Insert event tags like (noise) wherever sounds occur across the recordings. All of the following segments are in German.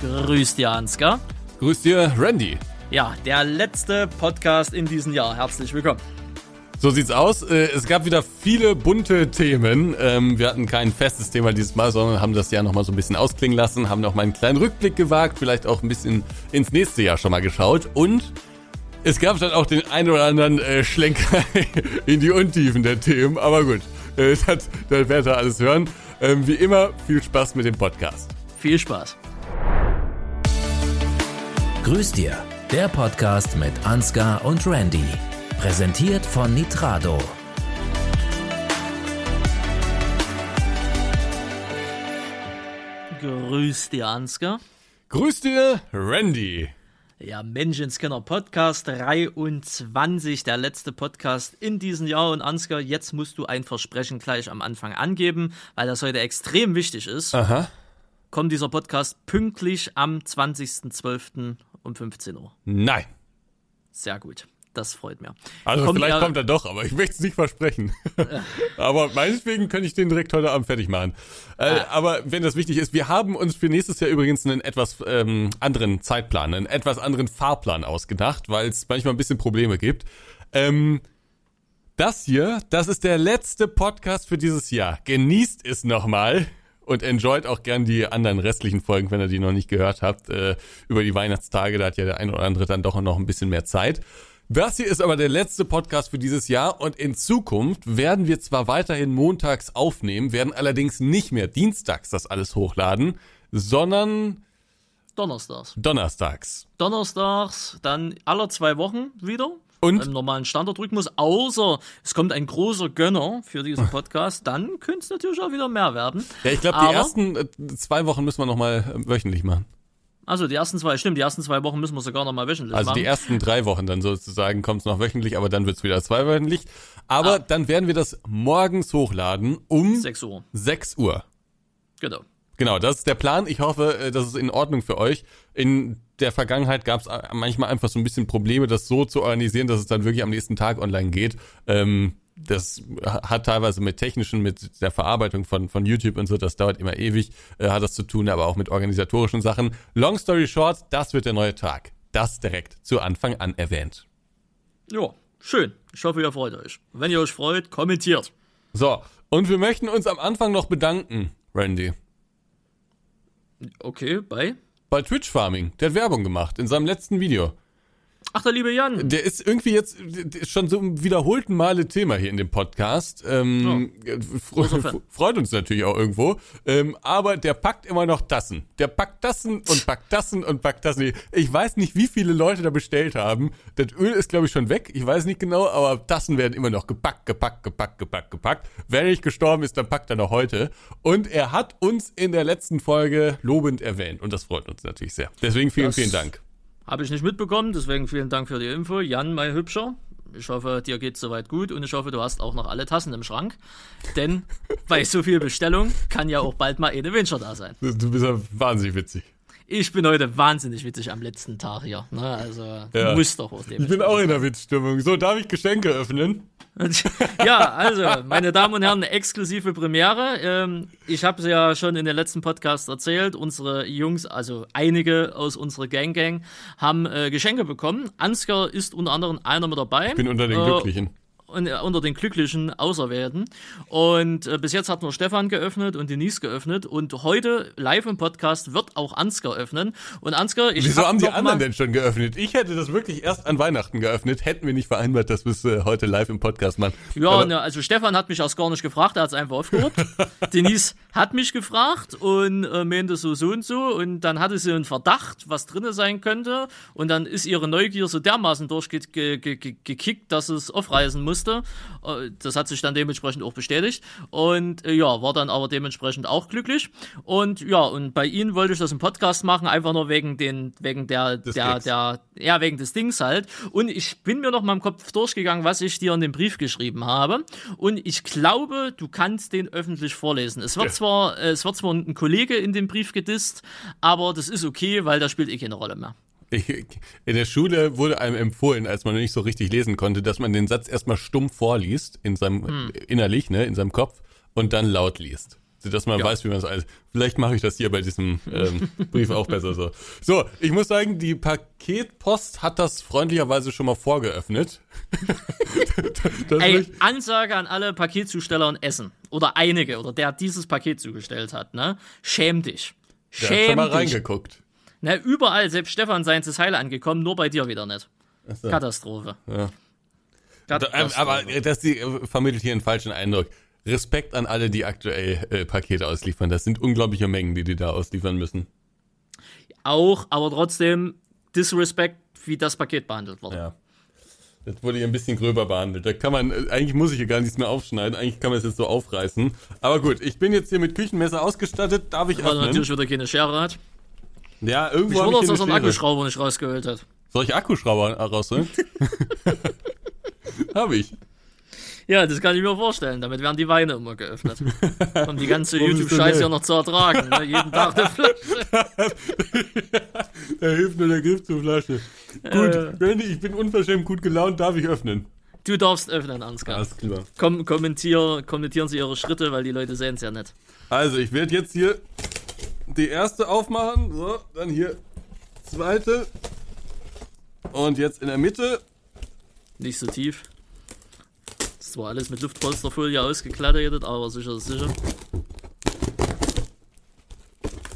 Grüß dir, Ansgar. Grüß dir, Randy. Ja, der letzte Podcast in diesem Jahr. Herzlich willkommen. So sieht's aus. Äh, es gab wieder viele bunte Themen. Ähm, wir hatten kein festes Thema dieses Mal, sondern haben das Jahr nochmal so ein bisschen ausklingen lassen, haben noch mal einen kleinen Rückblick gewagt, vielleicht auch ein bisschen ins nächste Jahr schon mal geschaut und es gab dann auch den einen oder anderen äh, Schlenker (laughs) in die Untiefen der Themen, aber gut, äh, das, das werdet ihr alles hören. Ähm, wie immer, viel Spaß mit dem Podcast. Viel Spaß. Grüß dir, der Podcast mit Ansgar und Randy. Präsentiert von Nitrado. Grüß dir, Ansgar. Grüß dir, Randy. Ja, Menschenscanner Podcast 23, der letzte Podcast in diesem Jahr. Und Ansgar, jetzt musst du ein Versprechen gleich am Anfang angeben, weil das heute extrem wichtig ist. Aha. Kommt dieser Podcast pünktlich am 20.12. um 15 Uhr. Nein. Sehr gut. Das freut mir. Also Kommt vielleicht ja- kommt er doch, aber ich möchte es nicht versprechen. (laughs) aber meinetwegen könnte ich den direkt heute Abend fertig machen. Äh, Aber wenn das wichtig ist, wir haben uns für nächstes Jahr übrigens einen etwas ähm, anderen Zeitplan, einen etwas anderen Fahrplan ausgedacht, weil es manchmal ein bisschen Probleme gibt. Ähm, das hier, das ist der letzte Podcast für dieses Jahr. Genießt es nochmal und enjoyt auch gern die anderen restlichen Folgen, wenn ihr die noch nicht gehört habt, äh, über die Weihnachtstage. Da hat ja der ein oder andere dann doch noch ein bisschen mehr Zeit. Das hier ist aber der letzte Podcast für dieses Jahr und in Zukunft werden wir zwar weiterhin montags aufnehmen, werden allerdings nicht mehr dienstags das alles hochladen, sondern Donnerstags. donnerstags. Donnerstags, dann alle zwei Wochen wieder. Und? Im normalen Standardrhythmus, außer es kommt ein großer Gönner für diesen (laughs) Podcast, dann könnte es natürlich auch wieder mehr werden. Ja, ich glaube, die ersten äh, zwei Wochen müssen wir nochmal wöchentlich machen. Also die ersten zwei, stimmt, die ersten zwei Wochen müssen wir sogar noch mal wöchentlich Also machen. die ersten drei Wochen dann sozusagen kommt es noch wöchentlich, aber dann wird es wieder zweiwöchentlich. Aber Ah. dann werden wir das morgens hochladen um 6 Uhr. 6 Uhr. Genau. Genau, das ist der Plan. Ich hoffe, äh, das ist in Ordnung für euch. In der Vergangenheit gab es manchmal einfach so ein bisschen Probleme, das so zu organisieren, dass es dann wirklich am nächsten Tag online geht. Ähm, das hat teilweise mit technischen, mit der Verarbeitung von, von YouTube und so, das dauert immer ewig, äh, hat das zu tun, aber auch mit organisatorischen Sachen. Long story short, das wird der neue Tag. Das direkt zu Anfang an erwähnt. Ja, schön. Ich hoffe, ihr freut euch. Wenn ihr euch freut, kommentiert. So, und wir möchten uns am Anfang noch bedanken, Randy. Okay, bei. Bei Twitch Farming, der hat Werbung gemacht in seinem letzten Video. Ach, der liebe Jan. Der ist irgendwie jetzt schon so im wiederholten Male Thema hier in dem Podcast. Ähm, fre Großer Fan. (laughs) freut uns natürlich auch irgendwo. Ähm, aber der packt immer noch Tassen. Der packt Tassen und packt Tassen und packt Tassen. Ich weiß nicht, wie viele Leute da bestellt haben. Das Öl ist, glaube ich, schon weg. Ich weiß nicht genau, aber Tassen werden immer noch gepackt, gepackt, gepackt, gepackt, gepackt. Wenn er nicht gestorben ist, dann packt er noch heute. Und er hat uns in der letzten Folge lobend erwähnt. Und das freut uns natürlich sehr. Deswegen vielen, Das- vielen Dank. Habe ich nicht mitbekommen, deswegen vielen Dank für die Info. Jan, mein Hübscher. Ich hoffe, dir geht's soweit gut und ich hoffe, du hast auch noch alle Tassen im Schrank. Denn bei so viel Bestellung kann ja auch bald mal eine Wünscher da sein. Du bist ja wahnsinnig witzig. Ich bin heute wahnsinnig witzig am letzten Tag hier. Ne? Also, Ja. muss doch aus dem. Ich bin auch in der Witzstimmung. So, darf ich Geschenke öffnen? (laughs) ja, also, meine Damen und Herren, exklusive Premiere. Ähm, ich habe es ja schon in den letzten Podcasts erzählt. Unsere Jungs, also einige aus unserer Gang Gang, haben äh, Geschenke bekommen. Ansgar ist unter anderem einer mit dabei. Ich bin unter den Äh, Glücklichen. Äh, unter den glücklichen Auserwählten. Und äh, bis jetzt hat nur Stefan geöffnet und Denise geöffnet. Und heute live im Podcast wird auch Ansgar öffnen. Und Ansgar, ich Wieso hab haben die anderen denn schon geöffnet? Ich hätte das wirklich erst an Weihnachten geöffnet. Hätten wir nicht vereinbart, dass wir es äh, heute live im Podcast machen. Ja, ne, also Stefan hat mich erst gar nicht gefragt, er hat es einfach aufgehoben. (laughs) Denise hat mich gefragt und äh, meinte so so und so. Und dann hatte sie einen Verdacht, was drinne sein könnte. Und dann ist ihre Neugier so dermaßen durchgekickt, ge ge ge dass es aufreißen musste. Äh, Das hat sich dann dementsprechend auch bestätigt. Und äh, ja, war dann aber dementsprechend auch glücklich. Und ja, und bei Ihnen wollte ich das im Podcast machen, einfach nur wegen den, wegen der, der, Gags. der, ja, wegen des Dings halt. Und ich bin mir noch mal im Kopf durchgegangen, was ich dir in den Brief geschrieben habe. Und ich glaube, du kannst den öffentlich vorlesen. Es wird zwar, äh, es wird zwar ein Kollege in dem Brief gedisst, aber das ist okay, weil da spielt eh keine Rolle mehr. Ich, (laughs) in der Schule wurde einem empfohlen, als man nicht so richtig lesen konnte, dass man den Satz erstmal stumm vorliest, in seinem, Hm. innerlich, ne, in seinem Kopf, und dann laut liest. dass man Ja. weiß, wie man es alles. Vielleicht mache ich das hier bei diesem ähm, Brief auch besser so. So, ich muss sagen, die Paketpost hat das freundlicherweise schon mal vorgeöffnet. (laughs) Ey, Ansage an alle Paketzusteller in Essen. Oder einige, oder der dieses Paket zugestellt hat, ne? Schäm dich. der hat schon Schäm mal dich. reingeguckt. Ne, überall, selbst Stefan seins ist heile angekommen, nur bei dir wieder nicht. So. Katastrophe. Ja. Da, Katastrophe. aber das die, äh, vermittelt hier einen falschen Eindruck. Respekt an alle, die aktuell äh, Pakete ausliefern. Das sind unglaubliche Mengen, die die da ausliefern müssen. Auch, aber trotzdem Disrespect, wie das Paket behandelt wurde. Ja. Das wurde hier ein bisschen gröber behandelt. Da kann man, äh, eigentlich muss ich hier gar nichts mehr aufschneiden. Eigentlich kann man es jetzt so aufreißen. Aber gut, ich bin jetzt hier mit Küchenmesser ausgestattet. Darf ich Weil öffnen? natürlich wieder keine Schere hat. Ja, Ich irgendwo habe wundere ich dass er einen. Akkuschrauber nicht rausgeholt hat. Soll ich Akkuschrauber rausholen? (laughs) habe ich. Ja, das kann ich mir vorstellen. Damit werden die Weine immer geöffnet. Um die ganze. (laughs) YouTube-Scheiße ja noch zu ertragen. Ne? Jeden (laughs) Tag eine Flasche. Da hilft nur der Griff zur Flasche. Gut, Randy, ich bin unverschämt gut gelaunt. Darf ich öffnen? Du darfst öffnen, Ansgar. Alles klar. Komm, kommentier, kommentieren Sie Ihre Schritte, weil die Leute sehen es ja nicht. Also, ich werde jetzt hier die erste aufmachen. So, dann hier zweite. Und jetzt in der Mitte. Nicht so tief. Das ist zwar alles mit Luftpolsterfolie ausgekleidet, aber sicher ist sicher.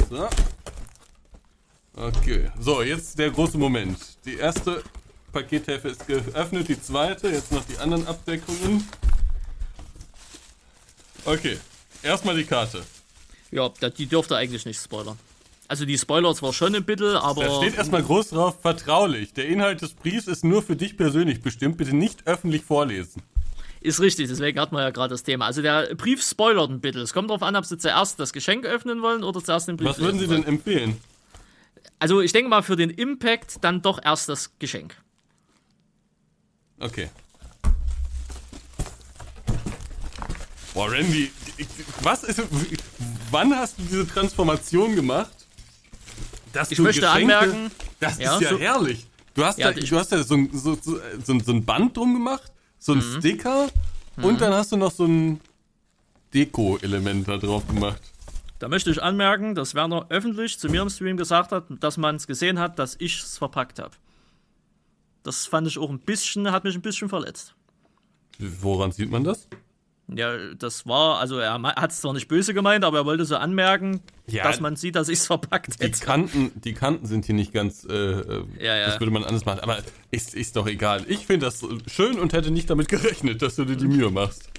So. Okay. So, jetzt der große Moment. Die erste Pakethälfte ist geöffnet, die zweite, jetzt noch die anderen Abdeckungen. Okay. Erstmal die Karte. Ja, die dürfte eigentlich nicht spoilern. Also die Spoiler zwar schon ein bisschen, aber Da steht erstmal groß drauf, vertraulich. Der Inhalt des Briefs ist nur für dich persönlich bestimmt. Bitte nicht öffentlich vorlesen. ist richtig, deswegen hat man ja gerade das Thema. Also der Brief spoilert ein bisschen. Es kommt darauf an, ob Sie zuerst das Geschenk öffnen wollen oder zuerst den Brief Was würden Sie denn empfehlen? Also ich denke mal für den Impact dann doch erst das Geschenk. Okay. Boah, Randy, was ist. Wann hast du diese Transformation gemacht? Dass Ich du möchte Geschenke- anmerken, Das ja, ist ja so- herrlich. Du hast Ja, ich- du hast ja so, ein- so, so, so, ein- Band drum gemacht, so ein Mhm. Sticker und dann hast du noch so ein Deko-Element da drauf gemacht. Da möchte ich anmerken, dass Werner öffentlich zu mir im Stream gesagt hat, dass man es gesehen hat, dass ich es verpackt habe. Das fand ich auch ein bisschen, hat mich ein bisschen verletzt. Woran sieht man das? Ja, das war, also er hat es zwar nicht böse gemeint, aber er wollte so anmerken, Ja, dass man sieht, dass ich es verpackt Die hätte. Kanten, die Kanten sind hier nicht ganz, äh, äh, Ja, ja. das würde man anders machen. Aber ist, ist doch egal. Ich finde das schön und hätte nicht damit gerechnet, dass du dir die Mühe machst.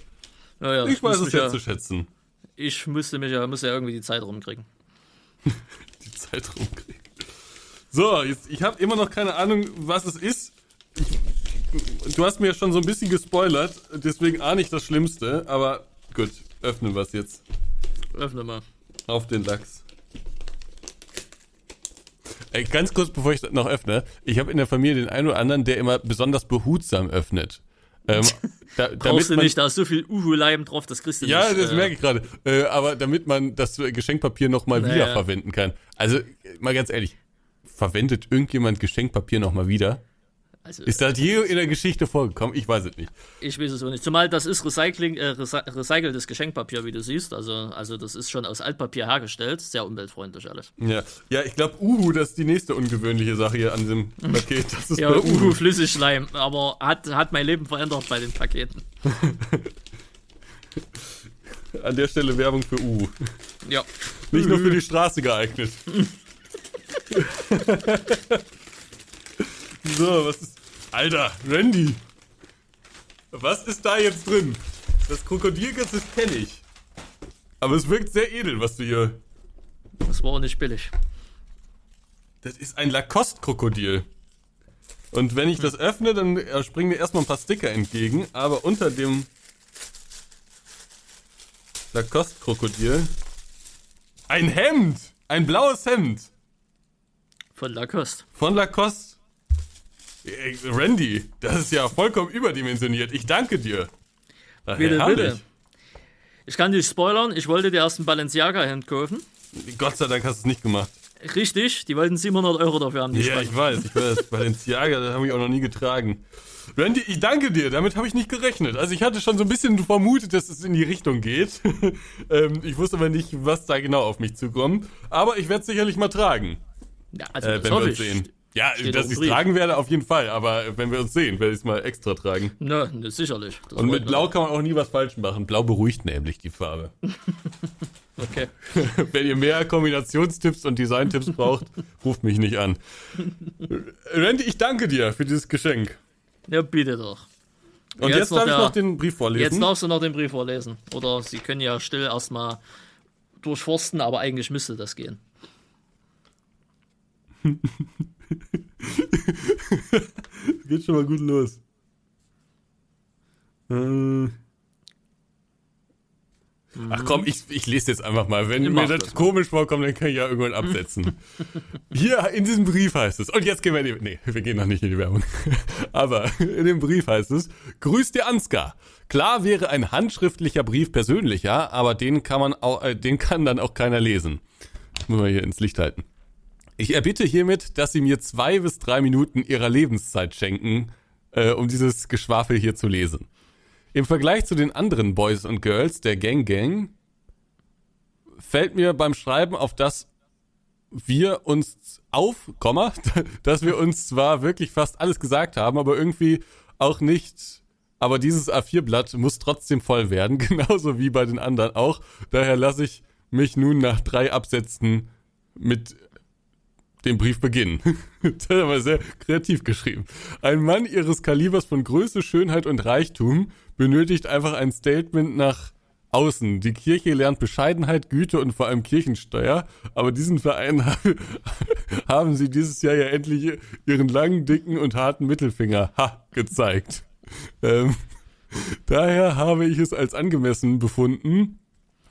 Ja, Ich weiß es ja zu schätzen. Ich musste mich ja, musste ja irgendwie die Zeit rumkriegen. (laughs) Die Zeit rumkriegen. So, jetzt, ich habe immer noch keine Ahnung, was es ist. Du hast mir ja schon so ein bisschen gespoilert, deswegen ahne ich das Schlimmste. Aber gut, öffnen wir es jetzt. Öffne mal. Auf den Lachs. Ey, ganz kurz, bevor ich das noch öffne. Ich habe in der Familie den einen oder anderen, der immer besonders behutsam öffnet. Ähm, (laughs) da, Brauchst du man, nicht, da ist so viel Uhu-Leim drauf, das kriegst du Ja, nicht. das äh, merke ich gerade. Äh, aber damit man das Geschenkpapier nochmal Naja. wieder verwenden kann. Also, mal ganz ehrlich, verwendet irgendjemand Geschenkpapier nochmal wieder? Also, Ist das je in der Geschichte vorgekommen? Ich weiß es nicht. ich weiß es auch nicht. Zumal das ist Recycling, äh, recy recyceltes Geschenkpapier, wie du siehst. Also, also das ist schon aus Altpapier hergestellt. Sehr umweltfreundlich alles. Ja, ja ich glaube, Uhu, das ist die nächste ungewöhnliche Sache hier an diesem Paket. Das ist Ja, bei Uhu Flüssigschleim, aber hat, hat mein Leben verändert bei den Paketen. (laughs) An der Stelle Werbung für Uhu. Ja. Nicht nur für die Straße geeignet. (laughs) (laughs) so, was ist. Alter, Randy! Was ist da jetzt drin? Das Krokodilgesicht das kenne ich. Aber es wirkt sehr edel, was du hier. Das war auch nicht billig. Das ist ein Lacoste-Krokodil. Und wenn ich das öffne, dann äh, springen mir erstmal ein paar Sticker entgegen, aber unter dem Lacoste-Krokodil ein Hemd! Ein blaues Hemd! Von Lacoste. Von Lacoste. Ey, Randy, das ist ja vollkommen überdimensioniert. Ich danke dir. Ach, Bitte, herrlich. bitte. Ich kann dich spoilern, ich wollte dir erst ein Balenciaga-Hemd kaufen. Gott sei Dank hast du es nicht gemacht. Richtig, die wollten 700 Euro dafür haben. Ja, ich weiß, ich weiß. Balenciaga, das habe ich auch noch nie getragen. Randy, ich danke dir, damit habe ich nicht gerechnet. Also ich hatte schon so ein bisschen vermutet, dass es in die Richtung geht. (laughs) ähm, ich wusste aber nicht, was da genau auf mich zukommt. Aber ich werde es sicherlich mal tragen, ja, also äh, wenn wir uns sehen. Ja, Steht dass ich es tragen werde, auf jeden Fall. Aber wenn wir uns sehen, werde ich es mal extra tragen. Ne, ne, sicherlich. Das Und mit. Blau kann man auch nie was falsch machen. Blau beruhigt nämlich die Farbe. (laughs) Okay. (laughs) Wenn ihr mehr Kombinationstipps und Designtipps braucht, (laughs) ruft mich nicht an. Randy, ich danke dir für dieses Geschenk. Ja, bitte doch. Und Jetzt jetzt, noch darf ich der- noch den Brief vorlesen. Jetzt darfst du noch den Brief vorlesen. Oder Sie können ja still erstmal durchforsten, aber eigentlich müsste das gehen. (laughs) Geht schon mal gut los. Äh. Ach komm, ich, ich lese jetzt einfach mal. Wenn Ich mir das das komisch vorkommt, dann kann ich ja irgendwann absetzen. (laughs) Hier in diesem Brief heißt es, und jetzt gehen wir in die, nee, wir gehen noch nicht in die Werbung. (laughs) Aber in dem Brief heißt es, grüß dir Ansgar. Klar wäre ein handschriftlicher Brief persönlicher, aber den kann man auch, äh, den kann dann auch keiner lesen. Muss man hier ins Licht halten. Ich erbitte hiermit, dass Sie mir zwei bis drei Minuten Ihrer Lebenszeit schenken, äh, um dieses Geschwafel hier zu lesen. Im Vergleich zu den anderen Boys und Girls der Gang Gang fällt mir beim Schreiben auf das wir uns auf, Komma, (laughs) dass wir uns zwar wirklich fast alles gesagt haben, aber irgendwie auch nicht. Aber dieses A4-Blatt muss trotzdem voll werden, (laughs) genauso wie bei den anderen auch. Daher lasse ich mich nun nach drei Absätzen mit dem Brief beginnen. (laughs) das hat aber sehr kreativ geschrieben. Ein Mann ihres Kalibers von Größe, Schönheit und Reichtum benötigt einfach ein Statement nach außen. Die Kirche lernt Bescheidenheit, Güte und vor allem Kirchensteuer, aber diesen Verein ha- (laughs) haben sie dieses Jahr ja endlich ihren langen, dicken und harten Mittelfinger (laughs) ha, gezeigt. Ähm, daher habe ich es als angemessen befunden,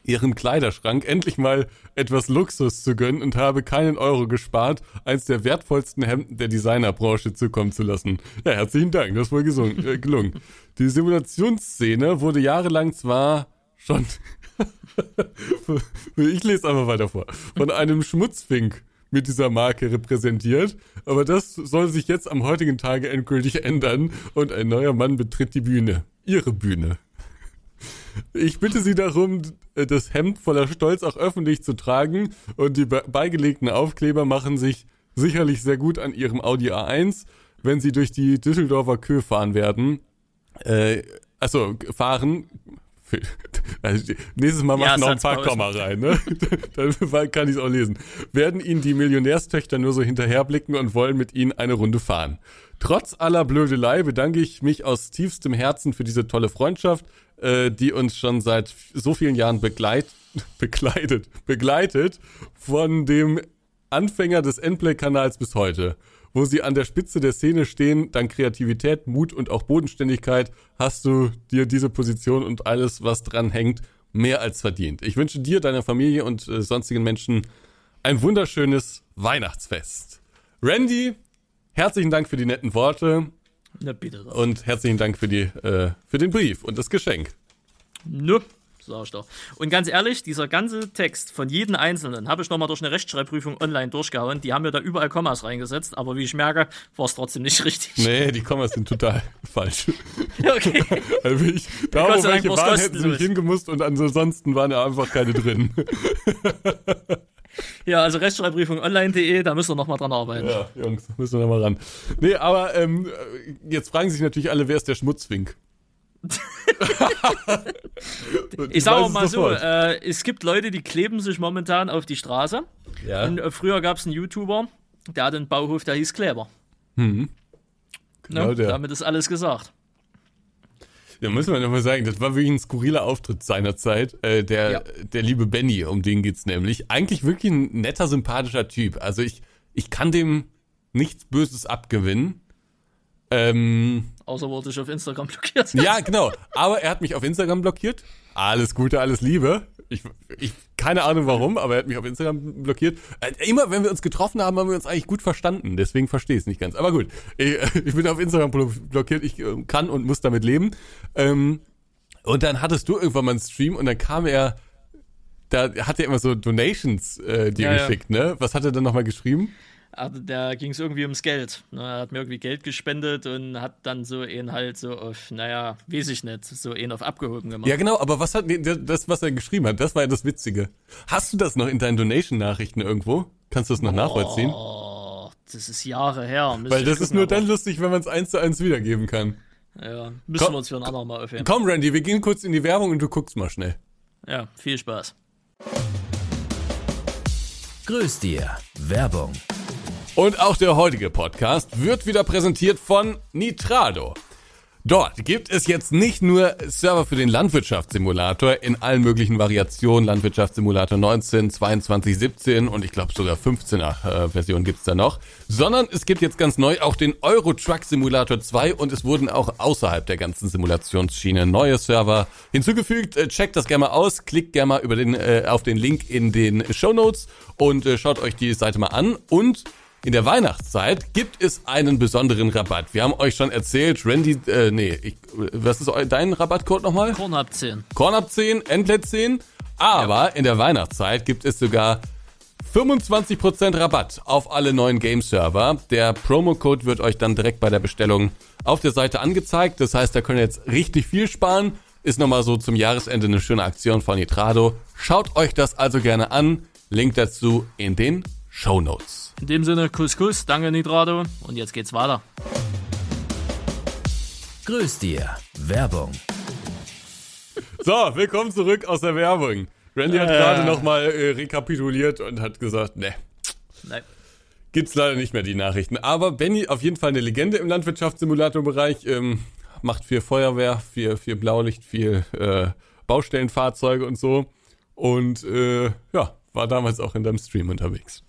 ihren Kleiderschrank endlich mal etwas Luxus zu gönnen und habe keinen Euro gespart, eins der wertvollsten Hemden der Designerbranche zukommen zu lassen. Ja, herzlichen Dank, das ist wohl gesungen, äh, gelungen. Die Simulationsszene wurde jahrelang zwar schon, (laughs) ich lese einfach weiter vor, von einem Schmutzfink mit dieser Marke repräsentiert, aber das soll sich jetzt am heutigen Tage endgültig ändern und ein neuer Mann betritt die Bühne. Ihre Bühne. Ich bitte Sie darum, das Hemd voller Stolz auch öffentlich zu tragen und die be- beigelegten Aufkleber machen sich sicherlich sehr gut an Ihrem Audi A1, wenn Sie durch die Düsseldorfer Kö fahren werden. Äh, also fahren. (laughs) Also, nächstes Mal Ja, machen noch ein paar. Komma rein, ne? (laughs) Dann kann ich es auch lesen. Werden Ihnen die Millionärstöchter nur so hinterherblicken und wollen mit Ihnen eine Runde fahren. Trotz aller Blödelei bedanke ich mich aus tiefstem Herzen für diese tolle Freundschaft, äh, die uns schon seit so vielen Jahren begleit, (laughs) begleitet, begleitet von dem Anfänger des Endplay-Kanals bis heute. Wo sie an der Spitze der Szene stehen, dank Kreativität, Mut und auch Bodenständigkeit, hast du dir diese Position und alles, was dran hängt, mehr als verdient. Ich wünsche dir, deiner Familie und äh, sonstigen Menschen ein wunderschönes Weihnachtsfest. Randy, herzlichen Dank für die netten Worte Na bitte und herzlichen Dank für, die, äh, für den Brief und das Geschenk. Nö, sag ich doch. Und ganz ehrlich, dieser ganze Text von jedem Einzelnen habe ich nochmal durch eine Rechtschreibprüfung online durchgehauen. Die haben mir da überall Kommas reingesetzt, aber wie ich merke, war es trotzdem nicht richtig. Nee, die Kommas sind total (laughs) falsch. (laughs) Okay. Also ich, da wo welche waren, hätten sie nicht hingemusst und ansonsten waren ja einfach keine drin. (laughs) Ja, also Rechtschreibprüfung online.de, da müsst ihr nochmal dran arbeiten. Ja, Jungs, müssen wir da mal ran. Nee, aber ähm, jetzt fragen sich natürlich alle, wer ist der Schmutzfink? (laughs) Ich sage mal so, äh, es gibt Leute, die kleben sich momentan auf die Straße. ja. Und äh, früher gab es einen YouTuber, der hatte einen Bauhof, der hieß Kleber. Genau Ne? der. Damit ist alles gesagt. Da müssen wir nochmal sagen, das war wirklich ein skurriler Auftritt seinerzeit. Äh, der, Ja. der liebe Benny, um den geht's nämlich. Eigentlich wirklich ein netter, sympathischer Typ. Also ich, ich kann dem nichts Böses abgewinnen. Ähm, Außer wurde ich auf Instagram blockiert. Ja, genau. Aber er hat mich auf Instagram blockiert. Alles Gute, alles Liebe. Ich, ich keine Ahnung warum, aber er hat mich auf Instagram blockiert. Äh, immer wenn wir uns getroffen haben, haben wir uns eigentlich gut verstanden. Deswegen verstehe ich es nicht ganz. Aber gut, ich, (laughs) ich bin auf Instagram blo- blockiert. Ich äh, kann und muss damit leben. Ähm, und dann hattest du irgendwann mal einen Stream und dann kam er da hat er immer so Donations äh, dir Ja, ja. geschickt, ne? Was hat er dann nochmal geschrieben? Also, da ging es irgendwie ums Geld. Ne, Er hat mir irgendwie Geld gespendet und hat dann so ihn halt so auf, naja, weiß ich nicht, so ihn auf abgehoben gemacht. Ja, genau, aber was hat das, was er geschrieben hat, das war ja das Witzige. Hast du das noch in deinen Donation-Nachrichten irgendwo? Kannst du das noch nachvollziehen? Oh, das ist Jahre her. Müsste Weil das ist gucken, nur aber- dann lustig, wenn man es eins zu eins wiedergeben kann. Ja, müssen Komm- wir uns für ein andermal aufheben. Komm, Randy, wir gehen kurz in die Werbung und du guckst mal schnell. Ja, viel Spaß. Grüß dir. Werbung. Und auch der heutige Podcast wird wieder präsentiert von Nitrado. Dort gibt es jetzt nicht nur Server für den Landwirtschaftssimulator in allen möglichen Variationen, Landwirtschaftssimulator 19, 22, 17 und ich glaube sogar 15er äh, Version gibt's da noch, sondern es gibt jetzt ganz neu auch den Euro Truck Simulator 2 und es wurden auch außerhalb der ganzen Simulationsschiene neue Server hinzugefügt. Äh, checkt das gerne mal aus, klickt gerne mal über den, äh, auf den Link in den Show Notes und äh, schaut euch die Seite mal an und in der Weihnachtszeit gibt es einen besonderen Rabatt. Wir haben euch schon erzählt, Randy, äh, nee, ich, was ist dein Rabattcode nochmal? Korn ab 10. Corn 10, Endlet 10. Aber in der Weihnachtszeit gibt es sogar 25% Rabatt auf alle neuen Game-Server. Der Promo-Code wird euch dann direkt bei der Bestellung auf der Seite angezeigt. Das heißt, da könnt ihr jetzt richtig viel sparen. Ist nochmal so zum Jahresende eine schöne Aktion von Nitrado. Schaut euch das also gerne an. Link dazu in den Show Notes. In dem Sinne, Kuss, Kuss, danke Nitrado und jetzt geht's weiter. Grüß dir. Werbung. So, willkommen zurück aus der Werbung. Randy hat Äh. gerade nochmal äh, rekapituliert und hat gesagt, ne, Nein. gibt's leider nicht mehr die Nachrichten. Aber Benny auf jeden Fall eine Legende im Landwirtschaftssimulator-Bereich. Ähm, macht viel Feuerwehr, viel, viel Blaulicht, viel äh, Baustellenfahrzeuge und so. Und äh, ja, war damals auch in deinem Stream unterwegs.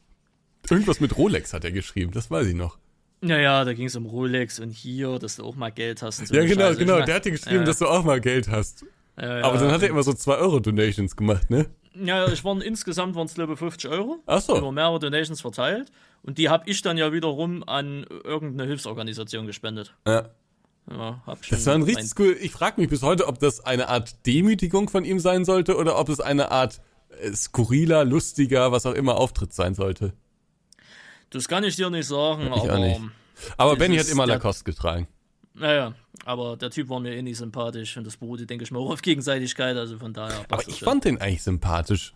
Irgendwas mit Rolex hat er geschrieben, das weiß ich noch. Ja, ja, da ging es um Rolex und hier, dass du auch mal Geld hast. Und so Ja, genau, Scheiße. Genau. Der hat dir geschrieben, ja, dass du auch mal Geld hast. ja, ja, Aber dann hat er immer so 2-Euro-Donations gemacht, ne? Ja, ich waren insgesamt waren es glaube ich 50 Euro. Ach so. Über mehrere Donations verteilt. Und die habe ich dann ja wiederum an irgendeine Hilfsorganisation gespendet. Ja. Ja, hab schon Das war ein richtig cool. Ich frage mich bis heute, ob das eine Art Demütigung von ihm sein sollte oder ob es eine Art äh, skurriler, lustiger, was auch immer Auftritt sein sollte. Das kann ich dir nicht sagen, auch aber. nicht. Aber Benny hat immer Lacoste getragen. Naja, aber der Typ war mir eh nicht sympathisch und das beruhte, denke ich mal, auch auf Gegenseitigkeit, also von daher. Aber passt ich das schon. fand den eigentlich sympathisch.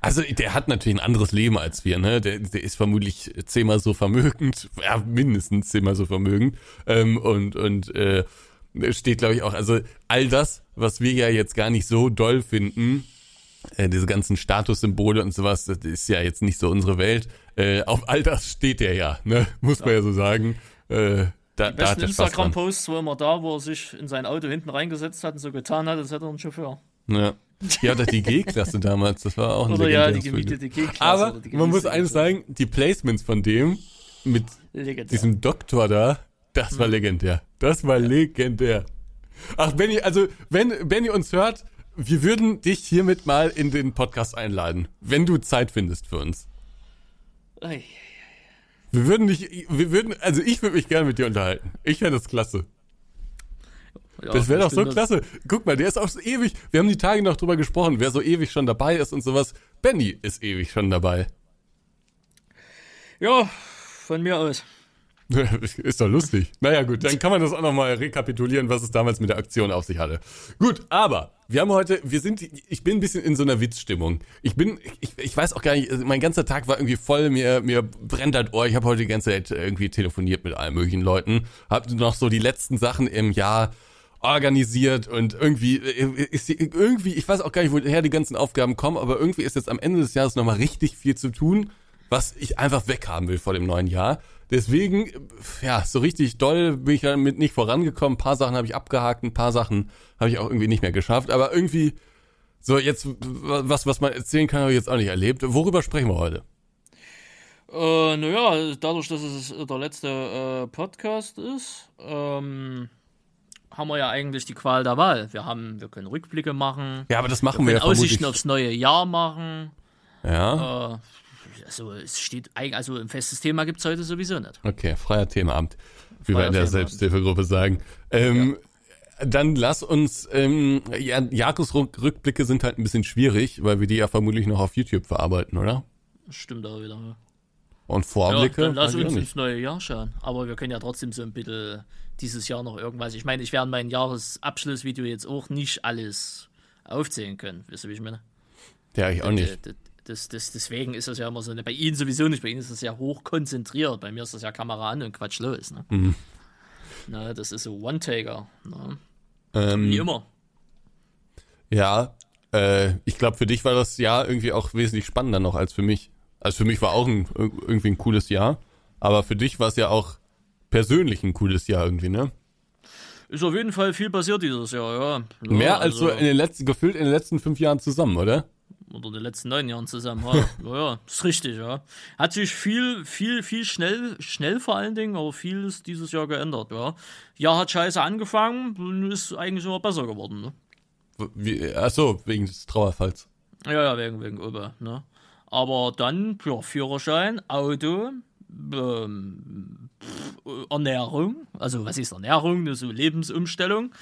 Also der hat natürlich ein anderes Leben als wir, ne? Der, der ist vermutlich zehnmal so vermögend, ja, mindestens zehnmal so vermögend. Ähm, und und äh, steht, glaube ich, auch, also all das, was wir ja jetzt gar nicht so doll finden, äh, diese ganzen Statussymbole und sowas, das ist ja jetzt nicht so unsere Welt. Äh, auf all das steht er ja, ne? Muss man ja so sagen. Äh, da, Die besten. Instagram-Posts war immer da, wo er sich in sein Auto hinten reingesetzt hat und so getan hat, als hätte er einen Chauffeur. Ja. Ja, oder die G-Klasse damals, das war auch ein Oder ja, die gemietete G-Klasse. Aber man muss eines sagen, die Placements von dem mit Legendär. diesem Doktor da, das Mhm. war legendär. Das war legendär. Ach, Benny, also wenn Benny uns hört, wir würden dich hiermit mal in den Podcast einladen, wenn du Zeit findest für uns. Ei. Wir würden dich, wir würden, also ich würde mich gerne mit dir unterhalten. Ich fände das klasse. Ja, Das wäre doch so klasse. Guck mal, der ist auch so ewig. Wir haben die Tage noch drüber gesprochen, wer so ewig schon dabei ist und sowas. Benny ist ewig schon dabei. Ja, von mir aus. (laughs) Ist doch lustig. Naja, gut, dann kann man das auch nochmal rekapitulieren, was es damals mit der Aktion auf sich hatte. Gut, aber wir haben heute, wir sind, ich bin ein bisschen in so einer Witzstimmung. Ich bin, ich, ich weiß auch gar nicht, also mein ganzer Tag war irgendwie voll, mir, mir brennt das Ohr. Ich habe heute die ganze Zeit irgendwie telefoniert mit allen möglichen Leuten. Hab noch so die letzten Sachen im Jahr organisiert und irgendwie ist die, irgendwie, ich weiß auch gar nicht, woher die ganzen Aufgaben kommen, aber irgendwie ist jetzt am Ende des Jahres nochmal richtig viel zu tun, was ich einfach weghaben will vor dem neuen Jahr. Deswegen, ja, so richtig doll bin ich damit nicht vorangekommen. Ein paar Sachen habe ich abgehakt, ein paar Sachen habe ich auch irgendwie nicht mehr geschafft. Aber irgendwie, so jetzt, was, was man erzählen kann, habe ich jetzt auch nicht erlebt. Worüber sprechen wir heute? Äh, naja, dadurch, dass es der letzte äh, Podcast ist, ähm, haben wir ja eigentlich die Qual der Wahl. Wir haben, wir können Rückblicke machen, Ja, aber das machen wir wir ja Aussichten aufs neue Jahr machen. Ja, Äh, also es steht eigentlich, also ein festes Thema gibt es heute sowieso nicht. okay, freier Themaabend, wie wir Freier in der. Selbsthilfegruppe sagen. Ähm, dann lass uns, ähm, ja, Jahresrückblicke sind halt ein bisschen schwierig, weil wir die ja vermutlich noch auf YouTube verarbeiten, oder? Stimmt auch wieder. Ja. Und Vorblicke? Ja, dann lass uns ins neue Jahr schauen. Aber wir können ja trotzdem so ein bisschen dieses Jahr noch irgendwas. Ich meine, ich werde mein Jahresabschlussvideo jetzt auch nicht alles aufzählen können. Wisst ihr, wie ich meine? Ja, ich auch nicht. Das, das, das, deswegen ist das ja immer so. Bei Ihnen sowieso nicht. Bei Ihnen ist das ja hoch konzentriert. Bei mir ist das ja Kamera an und Quatsch los. Ne? Mhm. Na, das ist so One-Taker. Ne? Wie Ähm, immer. ja, äh, ich glaube, für dich war das Jahr irgendwie auch wesentlich spannender noch als für mich. Also für mich war auch ein, irgendwie ein cooles Jahr, aber für dich war es ja auch persönlich ein cooles Jahr irgendwie, ne? Ist auf jeden Fall viel passiert dieses Jahr, ja. ja Mehr als also- so in den letzten, gefühlt in den letzten fünf Jahren zusammen, oder? Oder den letzten neun Jahren zusammen. Ja, (laughs) ja, ja, ist richtig, ja. Hat sich viel, viel, viel schnell, schnell vor allen Dingen, aber viel ist dieses Jahr geändert, ja. Jahr hat scheiße angefangen und ist eigentlich immer besser geworden, ne? Wie, ach so, wegen des Trauerfalls. Ja, ja, wegen, wegen Opa, ne? Aber dann, ja, Führerschein, Auto, ähm, Ernährung, also was ist Ernährung, ne, so Lebensumstellung,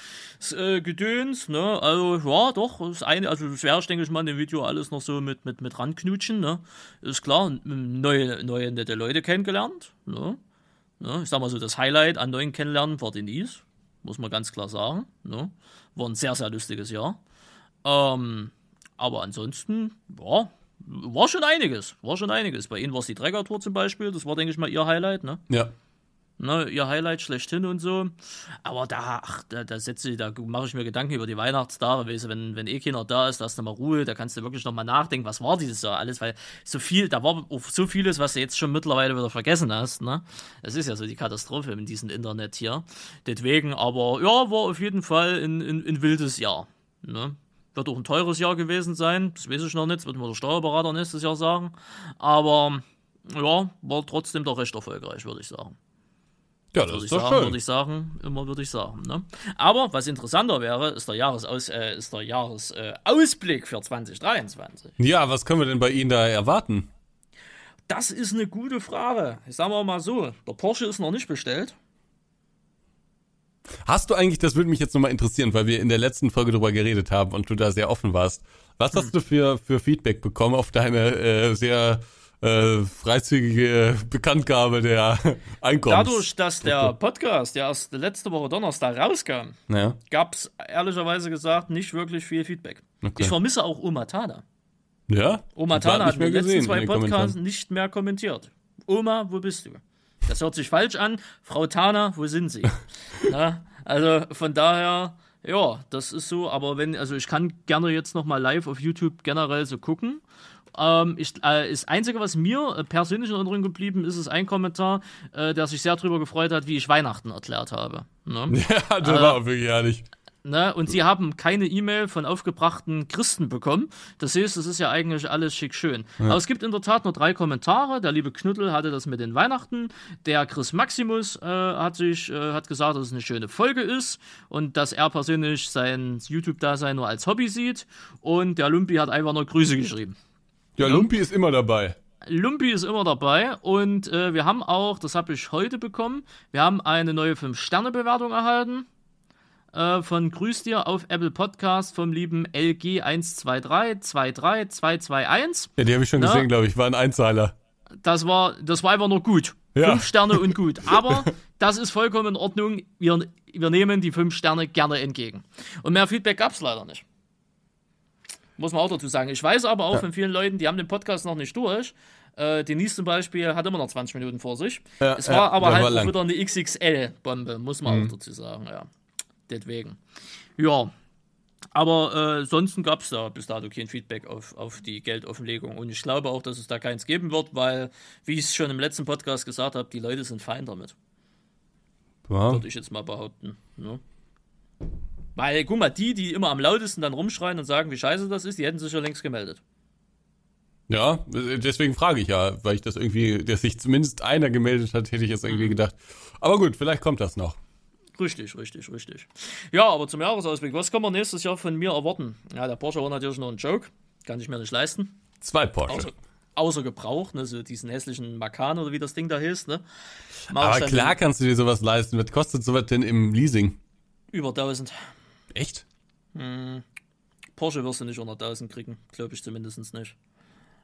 äh, Gedöns, ne, also ja, doch, das eine, also das werde ich, denke ich mal, in dem Video alles noch so mit, mit, mit ranknutschen, ne, ist klar, neue, neue nette Leute kennengelernt, ne, ne, ich sag mal so, das Highlight an neuen Kennenlernen war Denise, muss man ganz klar sagen, ne, war ein sehr, sehr lustiges Jahr, ähm, aber ansonsten, ja, war schon einiges. War schon einiges. Bei Ihnen war es die Trägertour zum Beispiel. Das war, denke ich mal, Ihr Highlight, ne? Ja. Ne? Ihr Highlight schlechthin und so. Aber da, ach, da, da setze da mache ich mir Gedanken über die Weihnachtstage. Wenn, wenn eh keiner da ist, du mal Ruhe, da kannst du wirklich noch mal nachdenken, was war dieses Jahr alles, weil so viel, da war so vieles, was du jetzt schon mittlerweile wieder vergessen hast, ne? Es ist ja so die Katastrophe in diesem Internet hier. Deswegen, aber ja, war auf jeden Fall ein, ein, ein wildes Jahr, ne? Wird auch ein teures Jahr gewesen sein, das weiß ich noch nicht, das wird mir der Steuerberater nächstes Jahr sagen. Aber ja, war trotzdem doch recht erfolgreich, würde ich sagen. Ja, das Würde ist doch sagen, schön. würde ich sagen, immer würde ich sagen. Ne? Aber was interessanter wäre, ist der Jahresaus, äh, ist der Jahresausblick äh, für 2023. Ja, was können wir denn bei Ihnen da erwarten? Das ist eine gute Frage. Ich sag mal so, der Porsche ist noch nicht bestellt. Hast du eigentlich, das würde mich jetzt nochmal interessieren, weil wir in der letzten Folge drüber geredet haben und du da sehr offen warst. Was Hm. hast du für, für Feedback bekommen auf deine äh, sehr äh, freizügige Bekanntgabe der (laughs) Einkommens? Dadurch, dass der Podcast ja erst letzte Woche Donnerstag rauskam, Ja. gab es ehrlicherweise gesagt nicht wirklich viel Feedback. Okay. Ich vermisse auch Oma Tana. Ja? Oma Tana hat in den letzten gesehen zwei den Podcasts nicht mehr kommentiert. Oma, wo bist du? Das hört sich falsch an. Frau Tana, wo sind Sie? (laughs) Na, also von daher, ja, das ist so. Aber wenn, also ich kann gerne jetzt noch mal live auf YouTube generell so gucken. Ähm, ich, äh, das Einzige, was mir äh, persönlich in Erinnerung geblieben ist, ist ein Kommentar, äh, der sich sehr darüber gefreut hat, wie ich Weihnachten erklärt habe. Ne? (laughs) Ja, das war auch wirklich herrlich. Ne? Und sie haben keine E-Mail von aufgebrachten Christen bekommen. Das heißt, es ist ja eigentlich alles schick schön. Aber es gibt in der Tat nur drei Kommentare. Der liebe Knuddel hatte das mit den Weihnachten. Der Chris Maximus äh, hat sich äh, hat gesagt, dass es eine schöne Folge ist und dass er persönlich sein YouTube-Dasein nur als Hobby sieht. Und der Lumpi hat einfach nur Grüße geschrieben. Ja, Lumpi ist immer dabei. Lumpi ist immer dabei und äh, wir haben auch, das habe ich heute bekommen, wir haben eine neue 5-Sterne-Bewertung erhalten äh, von Grüß dir auf Apple Podcast vom lieben LG123-23221. Ja, die habe ich schon Na? gesehen, glaube ich. War ein Einzahler. Das war, das war einfach nur gut. Ja. Fünf Sterne und gut. (laughs) Aber das ist vollkommen in Ordnung. Wir, wir nehmen die fünf Sterne gerne entgegen. Und mehr Feedback gab es leider nicht. Muss man auch dazu sagen. Ich weiß aber auch von vielen Leuten, die haben den Podcast noch nicht durch. Äh, Denise zum Beispiel hat immer noch 20 Minuten vor sich. Ja, es ja, war aber der halt war wieder eine XXL-Bombe, muss man Mhm. auch dazu sagen, ja. Deswegen. Ja. Aber äh, sonst gab es da bis dato kein Feedback auf, auf die Geldoffenlegung. Und ich glaube auch, dass es da keins geben wird, weil, wie ich es schon im letzten Podcast gesagt habe, die Leute sind fein damit. Ja. Würde ich jetzt mal behaupten. Ne? Weil, guck mal, die, die immer am lautesten dann rumschreien und sagen, wie scheiße das ist, die hätten sich ja längst gemeldet. Ja, deswegen frage ich ja, weil ich das irgendwie, dass sich zumindest einer gemeldet hat, hätte ich jetzt Mhm. irgendwie gedacht. Aber gut, vielleicht kommt das noch. Richtig, richtig, richtig. Ja, aber zum Jahresausblick, was kann man nächstes Jahr von mir erwarten? Ja, der Porsche war natürlich nur ein Joke, kann ich mir nicht leisten. Zwei Porsche. Außer, außer Gebrauch, ne, so diesen hässlichen Makan oder wie das Ding da heißt, ne? Mach Aber klar kannst du dir sowas leisten. Was kostet sowas denn im Leasing? Über 1000. Echt? Porsche wirst du nicht unter 1000 kriegen, glaube ich zumindest nicht.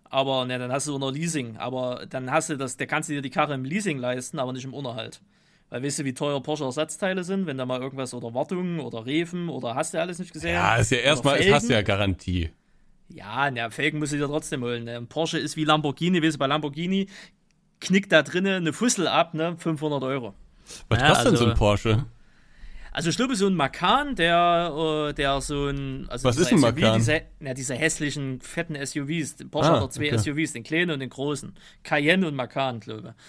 Aber ne, dann hast du unter Leasing. Aber dann hast du das, der kannst du dir die Karre im Leasing leisten, aber nicht im Unterhalt. Weil weißt du, wie teuer Porsche Ersatzteile sind, wenn da mal irgendwas oder Wartungen oder Reifen oder hast du alles nicht gesehen? Ja, ist ja erstmal, es hast du ja Garantie. Ja, na, Felgen musst du dir trotzdem holen. Ne? Porsche ist wie Lamborghini, weißt du, bei Lamborghini knickt da drinnen eine Fussel ab, ne? 500 Euro. Was Ja, kostet denn so also- ein Porsche? Also ich glaube, so ein Macan, der, äh, der so ein... Also Was dieser ist ein SUV, Macan? Diese, na, diese hässlichen, fetten SUVs. Porsche Ah, hat zwei okay. SUVs, den kleinen und den großen. Cayenne und Macan, glaube ich.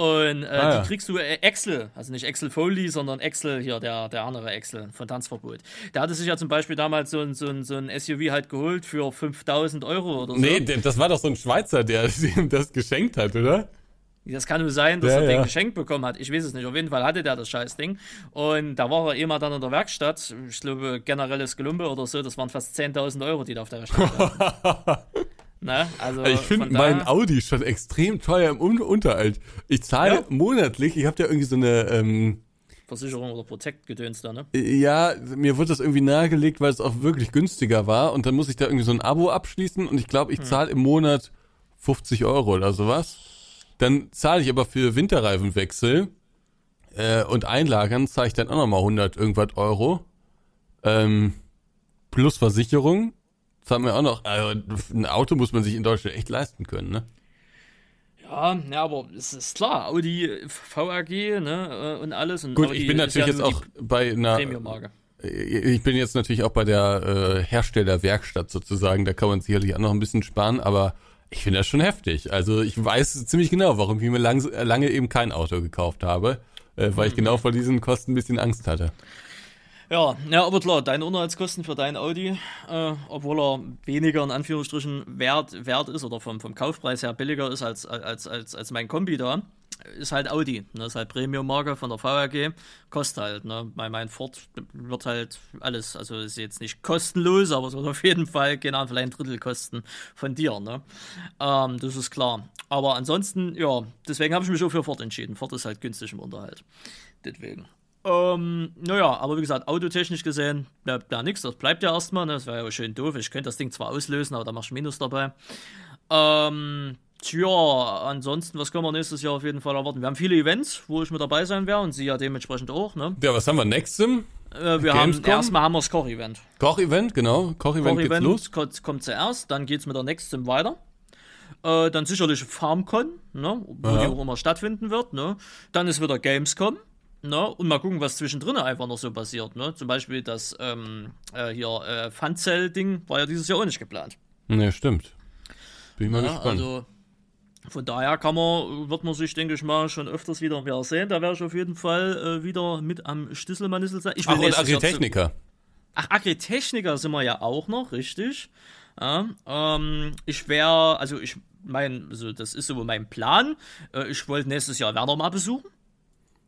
Und äh, Ah, die ja. kriegst du äh, Excel, also nicht Excel Foley, sondern Excel hier, der, der andere Excel von Tanzverbot. Der hatte sich ja zum Beispiel damals so ein, so ein, so ein SUV halt geholt für 5000 Euro oder so. Nee, das war doch so ein Schweizer, der (laughs) ihm das geschenkt hat, oder? Das kann nur sein, dass Ja, er ja. den geschenkt bekommen hat. Ich weiß es nicht. Auf jeden Fall hatte der das Scheißding. Und da war er eh mal dann in der Werkstatt. Ich glaube, generelles Gelumpe oder so. Das waren fast 10.000 Euro, die da auf der Rechnung waren. (laughs) ne? Also, Ich finde mein Audi schon extrem teuer im Un Unterhalt. Ich zahle Ja. monatlich, ich habe da irgendwie so eine, ähm, Versicherung oder Protect-Gedöns da, ne? ja, mir wurde das irgendwie nahegelegt, weil es auch wirklich günstiger war und dann muss ich da irgendwie so ein Abo abschließen und ich glaube, Hm. ich zahle im Monat 50 Euro oder sowas. Dann zahle ich aber für Winterreifenwechsel äh, und Einlagern zahle ich dann auch nochmal 100 irgendwas Euro. Ähm, plus Versicherung zahlt mir auch noch, also ein Auto muss man sich in Deutschland echt leisten können, ne? Ja, ja, aber es ist klar. Audi VAG, ne? äh, Und alles. Und Gut, Audi ich bin natürlich ja jetzt auch bei einer, Premium-Marke. ich bin jetzt natürlich auch bei der äh, Herstellerwerkstatt sozusagen, da kann man sicherlich auch noch ein bisschen sparen, aber ich finde das schon heftig. Also ich weiß ziemlich genau, warum ich mir lang, lange eben kein Auto gekauft habe, äh, weil ich genau vor diesen Kosten ein bisschen Angst hatte. Ja, ja, aber klar, deine Unterhaltskosten für dein Audi, äh, obwohl er weniger in Anführungsstrichen wert, wert ist oder vom, vom Kaufpreis her billiger ist als, als, als, als mein Kombi da, ist halt Audi. Ne, ist halt Premium-Marke von der VAG, kostet halt. Ne, bei meinem Ford wird halt alles, also ist jetzt nicht kostenlos, aber es wird auf jeden Fall, Ahnung, vielleicht ein Drittel kosten von dir. Ne? Ähm, das ist klar. Aber ansonsten, ja, deswegen habe ich mich auch für Ford entschieden. Ford ist halt günstig im Unterhalt. Deswegen. Ähm, naja, aber wie gesagt, autotechnisch gesehen, bleibt da nichts. Das bleibt ja erstmal. Ne? Das wäre ja schön doof. Ich könnte das Ding zwar auslösen, aber da machst du Minus dabei. Ähm, tja, ansonsten, was können wir nächstes Jahr auf jeden Fall erwarten? Wir haben viele Events, wo ich mit dabei sein werde und Sie ja dementsprechend auch. Ne? Ja, was haben wir nächstem? Äh, wir haben Gamescom? erstmal haben wir das Koch-Event. Koch-Event, genau. Koch-Event geht's los. Koch-Event kommt, kommt zuerst, dann geht's mit der Nextsim weiter. Äh, dann sicherlich FarmCon, ne, wo Ja. die auch immer stattfinden wird. Ne. Dann ist wieder Gamescom. Ne, und mal gucken, was zwischendrin einfach noch so passiert. Ne. Zum Beispiel das ähm, äh, hier äh, Funzell-Ding war ja dieses Jahr auch nicht geplant. Ne, stimmt. Bin ich mal Ja, gespannt. also von daher kann man, wird man sich, denke ich mal, schon öfters wieder wieder sehen. Da werde ich auf jeden Fall äh, wieder mit am Stisselmanissel sein. Ich Ach, und Agritechniker. Ach, Agritechniker sind wir ja auch noch, richtig. Ja, ähm, ich wäre, also ich mein, also das ist so mein Plan. Äh, ich wollte nächstes Jahr Werner mal besuchen.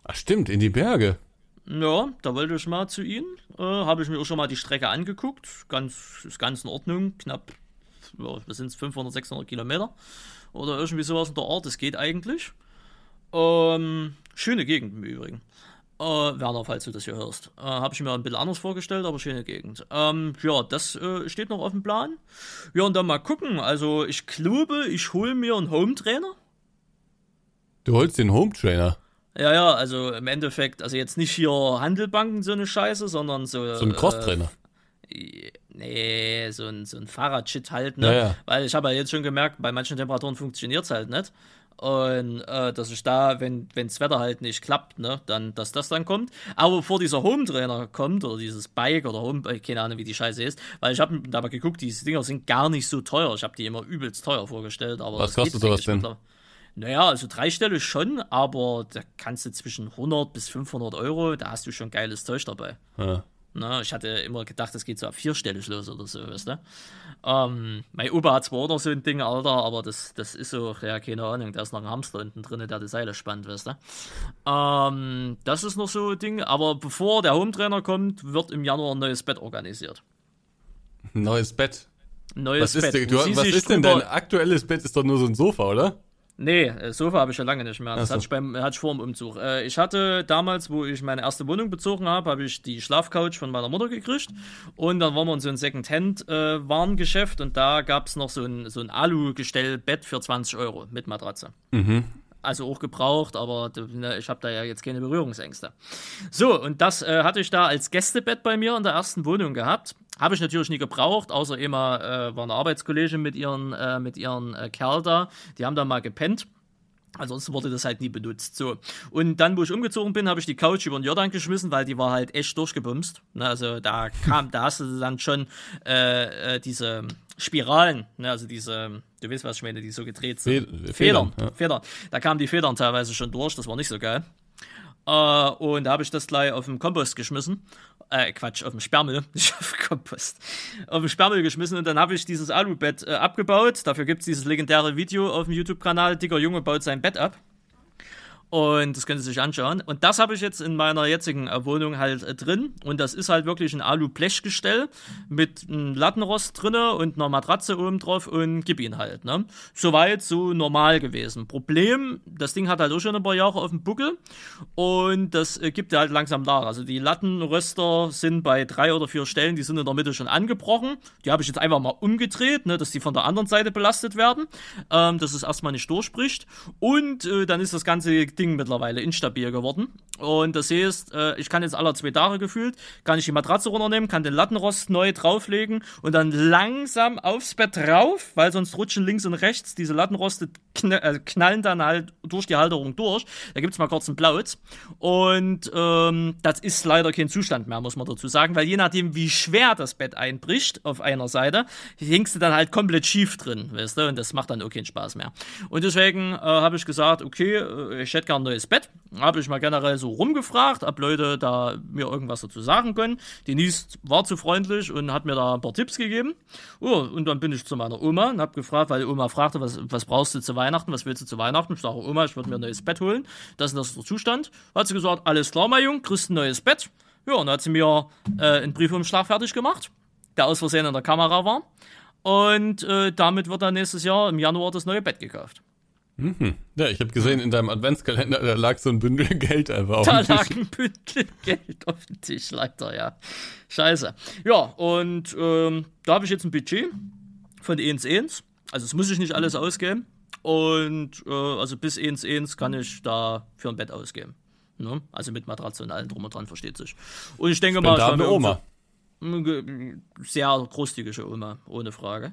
Ach, stimmt, in die Berge. Ja, da wollte ich mal zu Ihnen. Äh, Habe ich mir auch schon mal die Strecke angeguckt. Ganz, ist ganz in Ordnung. Knapp, ja, was sind es, 500, 600 Kilometer. Oder irgendwie sowas in der Art. Das geht eigentlich. Ähm, schöne Gegend im Übrigen. Äh, Werner, falls du das hier hörst. Äh, Habe ich mir ein bisschen anders vorgestellt, aber schöne Gegend. Ähm, ja, das äh, steht noch auf dem Plan. Ja, und dann mal gucken. Also, ich glaube, ich hole mir einen Home-Trainer. Du holst den Home Trainer. Ja, ja, also im Endeffekt, also jetzt nicht hier Handelbanken so eine Scheiße, sondern so. So ein Crosstrainer. Äh, nee, so ein, so ein Fahrradshit halt, ne? Ja, ja. Weil ich habe ja jetzt schon gemerkt, bei manchen Temperaturen funktioniert es halt nicht. Und äh, dass ich da, wenn das Wetter halt nicht klappt, ne, dann, dass das dann kommt. Aber bevor dieser Home-Trainer kommt, oder dieses Bike oder Home, äh, keine Ahnung, wie die Scheiße ist, weil ich habe dabei geguckt, diese Dinger sind gar nicht so teuer. Ich habe die immer übelst teuer vorgestellt. Aber Was kostet sowas denn? Naja, also dreistellig schon, aber da kannst du zwischen 100 bis 500 Euro, da hast du schon geiles Zeug dabei. Ja. Na, ich hatte immer gedacht, das geht so ab vierstellig los oder so, weißt du? Ähm, mein Opa hat zwar auch noch so ein Ding, Alter, aber das, das ist so, ja, keine Ahnung, da ist noch ein Hamster unten drin, der die Seile spannt, weißt du? Ähm, das ist noch so ein Ding, aber bevor der Home-Trainer kommt, wird im Januar ein neues Bett organisiert. Neues Bett. Neues Was ist, Bett. denn, wo du, was ist denn dein drüber- aktuelles Bett? Ist doch nur so ein Sofa, oder? Nee, äh, Sofa habe ich schon lange nicht mehr. Das so. hatte ich, beim, hatte ich vor dem Umzug. Äh, ich hatte damals, wo ich meine erste Wohnung bezogen habe, habe ich die Schlafcouch von meiner Mutter gekriegt. Und dann waren wir in so ein Second-Hand-Warengeschäft und da gab es noch so ein, so ein Alu-Gestellbett für 20 Euro mit Matratze. Also auch gebraucht, aber ne, ich habe da ja jetzt keine Berührungsängste. So, und das äh, hatte ich da als Gästebett bei mir in der ersten Wohnung gehabt. Habe ich natürlich nie gebraucht, außer immer äh, war eine Arbeitskollegin mit ihren, äh, mit ihren äh, Kerl da. Die haben da mal gepennt. Ansonsten wurde das halt nie benutzt. So. Und dann, wo ich umgezogen bin, habe ich die Couch über den Jordan geschmissen, weil die war halt echt durchgebumst. Ne, also da kam, da hast du dann schon äh, äh, diese Spiralen, ne, also diese, du weißt, was ich meine, die so gedreht sind. Fe- Federn. Federn, ja. Federn. Da kamen die Federn teilweise schon durch, das war nicht so geil. Äh, und da habe ich das gleich auf den Kompost geschmissen. Äh, Quatsch, auf den Sperrmüll, (laughs) nicht auf Kompost. Auf den Sperrmüll geschmissen und dann habe ich dieses Alubett äh, abgebaut. Dafür gibt es dieses legendäre Video auf dem YouTube-Kanal. Dicker Junge baut sein Bett ab. Und das könnt ihr sich anschauen. Und das habe ich jetzt in meiner jetzigen äh, Wohnung halt äh, drin. Und das ist halt wirklich ein Alu-Blechgestell mit einem Lattenrost drinne und einer Matratze oben drauf und gib ihn halt. Ne? Soweit so normal gewesen. Problem, das Ding hat halt auch schon ein paar Jahre auf dem Buckel und das äh, gibt er halt langsam nach. Also die Lattenröster sind bei drei oder vier Stellen, die sind in der Mitte schon angebrochen. Die habe ich jetzt einfach mal umgedreht, ne, dass die von der anderen Seite belastet werden, ähm, dass es erstmal nicht durchbricht. Und äh, dann ist das ganze Ding mittlerweile instabil geworden. Und das heißt, äh, ich kann jetzt alle zwei Tage gefühlt, kann ich die Matratze runternehmen, kann den Lattenrost neu drauflegen und dann langsam aufs Bett drauf, weil sonst rutschen links und rechts diese Lattenroste kn äh, knallen dann halt durch die Halterung durch. Da gibt's mal kurz einen Blaut. Und ähm, das ist leider kein Zustand mehr, muss man dazu sagen, weil je nachdem, wie schwer das Bett einbricht auf einer Seite, hängst du dann halt komplett schief drin, weißt du, und das macht dann auch keinen Spaß mehr. Und deswegen äh, habe ich gesagt, okay, äh, ich hätte gern ein neues Bett. Habe ich mal generell so rumgefragt, ob Leute da mir irgendwas dazu sagen können. Denise war zu freundlich und hat mir da ein paar Tipps gegeben. Oh, und dann bin ich zu meiner Oma und habe gefragt, weil die Oma fragte, was, was brauchst du zu Weihnachten, was willst du zu Weihnachten? Ich sage, Oma, ich würde mir ein neues Bett holen. Das und das ist der Zustand. Hat sie gesagt, alles klar, mein Junge, kriegst ein neues Bett. Ja, und dann hat sie mir äh, einen Briefumschlag fertig gemacht, der aus Versehen in der Kamera war. Und äh, damit wird dann nächstes Jahr im Januar das neue Bett gekauft. Ja, ich habe gesehen, in deinem Adventskalender, da lag so ein Bündel (laughs) Geld einfach auf Da dem lag Tisch. ein Bündel Geld auf dem Tisch, leider, ja. Scheiße. Ja, und ähm, da habe ich jetzt ein Budget von 1 1. Also das muss ich nicht alles ausgeben. Und äh, also bis 1 1 kann ich da für ein Bett ausgeben. Ne? Also mit Matratze und allem drum und dran, versteht sich. Und ich denke mal, da ich werde wir mir Oma. sehr großzügige Oma, ohne Frage.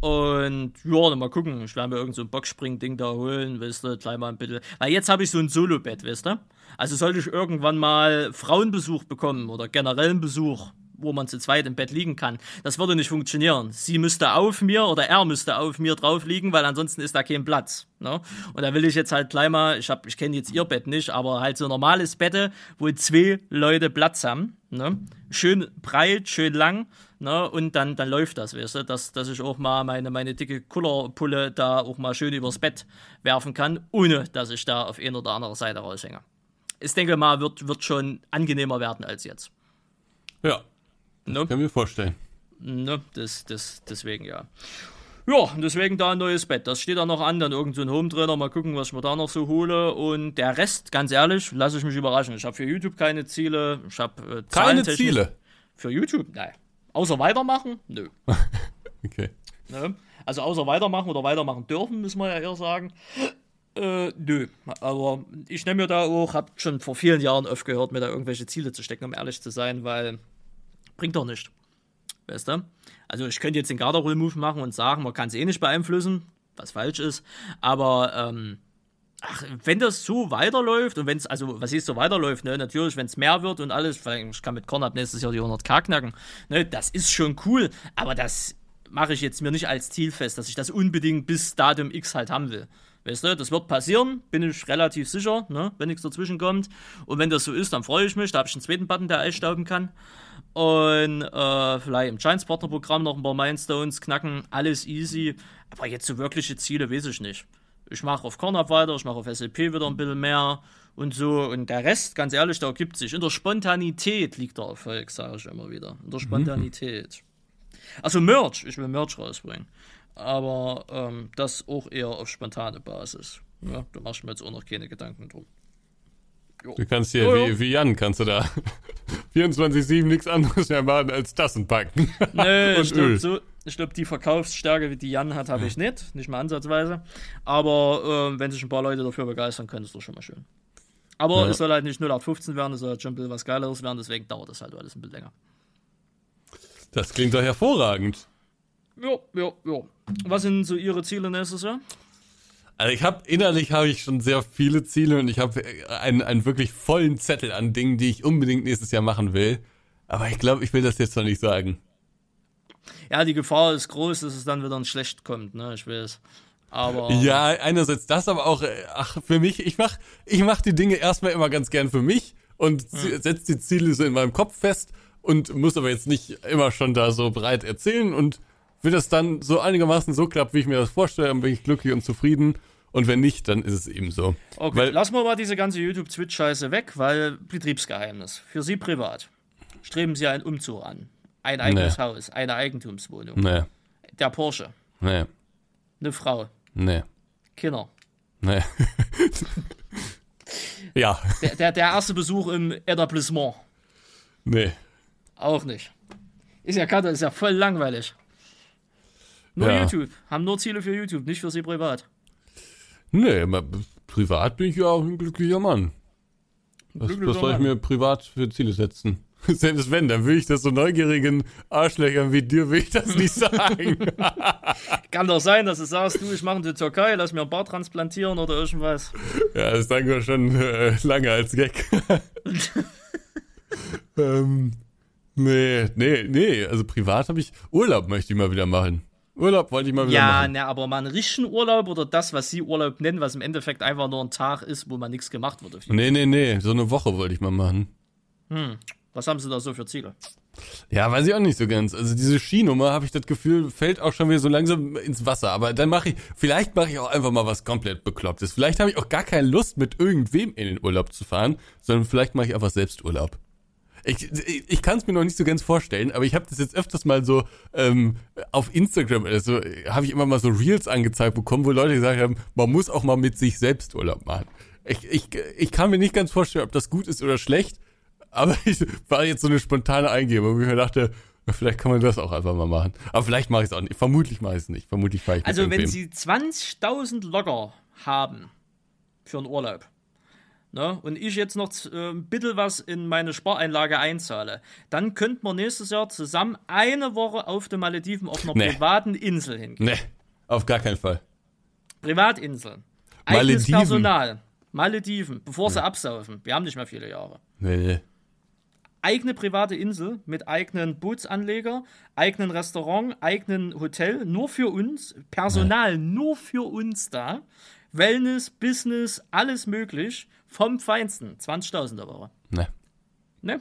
Und ja, dann mal gucken. Ich werde mir irgend so ein Boxspring-Ding da holen, weißt du, gleich mal ein bisschen. Weil jetzt habe ich so ein Solo-Bett, weißt du? Also sollte ich irgendwann mal Frauenbesuch bekommen oder generellen Besuch, wo man zu zweit im Bett liegen kann, das würde nicht funktionieren. Sie müsste auf mir oder er müsste auf mir drauf liegen, weil ansonsten ist da kein Platz. Ne? Und da will ich jetzt halt gleich mal, ich, ich kenne jetzt ihr Bett nicht, aber halt so normales Bette, wo zwei Leute Platz haben. Ne? Schön breit, schön lang. Ne? Und dann, dann läuft das, weißt du, dass, dass ich auch mal meine, meine dicke Kullerpulle da auch mal schön übers Bett werfen kann, ohne dass ich da auf eine oder andere Seite raushänge. Ich denke mal, wird, wird schon angenehmer werden als jetzt. Ja, Ne? kann mir vorstellen. Ne, das, das, deswegen ja. Ja, und deswegen da ein neues Bett. Das steht da noch an, dann irgend so ein Home-Trainer. Mal gucken, was ich mir da noch so hole. Und der Rest, ganz ehrlich, lasse ich mich überraschen. Ich habe für YouTube keine Ziele. Ich habe äh, Keine Ziele. Für YouTube? Nein. Außer weitermachen? Nö. (laughs) Okay. Ne? Also außer weitermachen oder weitermachen dürfen, müssen wir ja eher sagen. Äh, nö. Aber ich nehme mir da auch, hab schon vor vielen Jahren aufgehört, mir da irgendwelche Ziele zu stecken, um ehrlich zu sein, weil bringt doch nicht. Weißt du? Also ich könnte jetzt den Garderoll-Move machen und sagen, man kann es eh nicht beeinflussen, was falsch ist, aber ähm, ach, wenn das so weiterläuft und wenn es, also was ist so weiterläuft, ne, natürlich, wenn es mehr wird und alles, ich kann mit Kornab nächstes Jahr die 100k knacken, ne, das ist schon cool, aber das mache ich jetzt mir nicht als Ziel fest, dass ich das unbedingt bis Datum X halt haben will. Weißt du, das wird passieren, bin ich relativ sicher, ne, wenn nichts dazwischen kommt. Und wenn das so ist, dann freue ich mich. Da habe ich einen zweiten Button, der einstauben kann. Und äh, vielleicht im Giants Partner Programm noch ein paar Milestones knacken. Alles easy. Aber jetzt so wirkliche Ziele weiß ich nicht. Ich mache auf Cornup weiter, ich mache auf SLP wieder ein bisschen mehr und so. Und der Rest, ganz ehrlich, da ergibt sich. In der Spontanität liegt der Erfolg, sage ich immer wieder. In der Spontanität. Also Merch, ich will Merch rausbringen. Aber ähm, das auch eher auf spontane Basis. Ja, da machst du mir jetzt auch noch keine Gedanken drum. Jo. Du kannst hier, jo, jo. Wie, wie Jan, kannst du da (laughs) 24-7 nichts anderes mehr machen als Tassen packen. Nee, (laughs) ich glaube, so, glaub, die Verkaufsstärke, wie die Jan hat, habe ich nicht. Nicht mal ansatzweise. Aber äh, wenn sich ein paar Leute dafür begeistern können, ist das schon mal schön. Aber ja. es soll halt nicht 0815 werden, es soll halt schon ein bisschen was Geileres werden, deswegen dauert das halt alles ein bisschen länger. Das klingt doch hervorragend. Ja, ja, ja. Was sind so Ihre Ziele nächstes Jahr? Also ich habe innerlich habe ich schon sehr viele Ziele und ich habe einen, einen wirklich vollen Zettel an Dingen, die ich unbedingt nächstes Jahr machen will. Aber ich glaube, ich will das jetzt noch nicht sagen. Ja, die Gefahr ist groß, dass es dann wieder schlecht kommt, ne? Ich weiß. Aber ja, einerseits das, aber auch ach für mich, ich mach ich mach die Dinge erstmal immer ganz gern für mich und hm. setze die Ziele so in meinem Kopf fest und muss aber jetzt nicht immer schon da so breit erzählen und wenn das dann so einigermaßen so klappt, wie ich mir das vorstelle, dann bin ich glücklich und zufrieden. Und wenn nicht, dann ist es eben so. Okay, weil, lassen wir mal diese ganze YouTube-Twitch-Scheiße weg, weil Betriebsgeheimnis. Für Sie privat. Streben Sie einen Umzug an. Ein eigenes nee. Haus, eine Eigentumswohnung. Nee. Der Porsche. Nee. Eine Frau. Nee. Kinder. Nee. (laughs) ja. Der, der, der erste Besuch im Etablissement. Nee. Auch nicht. Ist ja Karte, ist ja voll langweilig. Nur ja. YouTube. Haben nur Ziele für YouTube, nicht für sie privat. Nee, privat bin ich ja auch ein glücklicher Mann. Was, was soll ich mir privat für Ziele setzen? (laughs) Selbst wenn, dann will ich das so neugierigen Arschlöchern wie dir, will ich das nicht (laughs) sagen. (laughs) Kann doch sein, dass du sagst, du, ich mache in die Türkei, lass mir ein Bart transplantieren oder irgendwas. Ja, das sagen wir schon äh, lange als Gag. ähm, nee, nee, nee, also privat habe ich, Urlaub möchte ich mal wieder machen. Urlaub wollte ich mal wieder ja, machen. Ja, ne, aber mal einen richtigen Urlaub oder das, was Sie Urlaub nennen, was im Endeffekt einfach nur ein Tag ist, wo man nichts gemacht wird. Nee, nee, nee, so eine Woche wollte ich mal machen. Hm. Was haben Sie da so für Ziele? Ja, weiß ich auch nicht so ganz. Also diese Skinummer, habe ich das Gefühl, fällt auch schon wieder so langsam ins Wasser. Aber dann mache ich, vielleicht mache ich auch einfach mal was komplett Beklopptes. Vielleicht habe ich auch gar keine Lust, mit irgendwem in den Urlaub zu fahren, sondern vielleicht mache ich einfach selbst Urlaub. Ich, ich, ich kann es mir noch nicht so ganz vorstellen, aber ich habe das jetzt öfters mal so ähm, auf Instagram oder so, habe ich immer mal so Reels angezeigt bekommen, wo Leute gesagt haben, man muss auch mal mit sich selbst Urlaub machen. Ich, ich, ich kann mir nicht ganz vorstellen, ob das gut ist oder schlecht, aber (laughs) ich war jetzt so eine spontane Eingebung, wo ich mir dachte, Vielleicht kann man das auch einfach mal machen. Aber vielleicht mache ich es auch nicht. Vermutlich mache ich es nicht. Vermutlich fahre ich Also, wenn Sie 20.000 locker haben für einen Urlaub, ne, und ich jetzt noch äh, ein bisschen was in meine Spareinlage einzahle, dann könnten wir nächstes Jahr zusammen eine Woche auf den Malediven auf einer nee. privaten Insel hingehen. Nee, auf gar keinen Fall. Privatinsel. Eigenes Malediven. Personal. Malediven, bevor sie absaufen. Wir haben nicht mehr viele Jahre. Nee, nee. Eigene private Insel mit eigenen Bootsanleger, eigenen Restaurant, eigenen Hotel, nur für uns, Personal nee. nur für uns da. Wellness, Business, alles möglich. Vom Feinsten. 20.000 der Woche. Ne. Ne?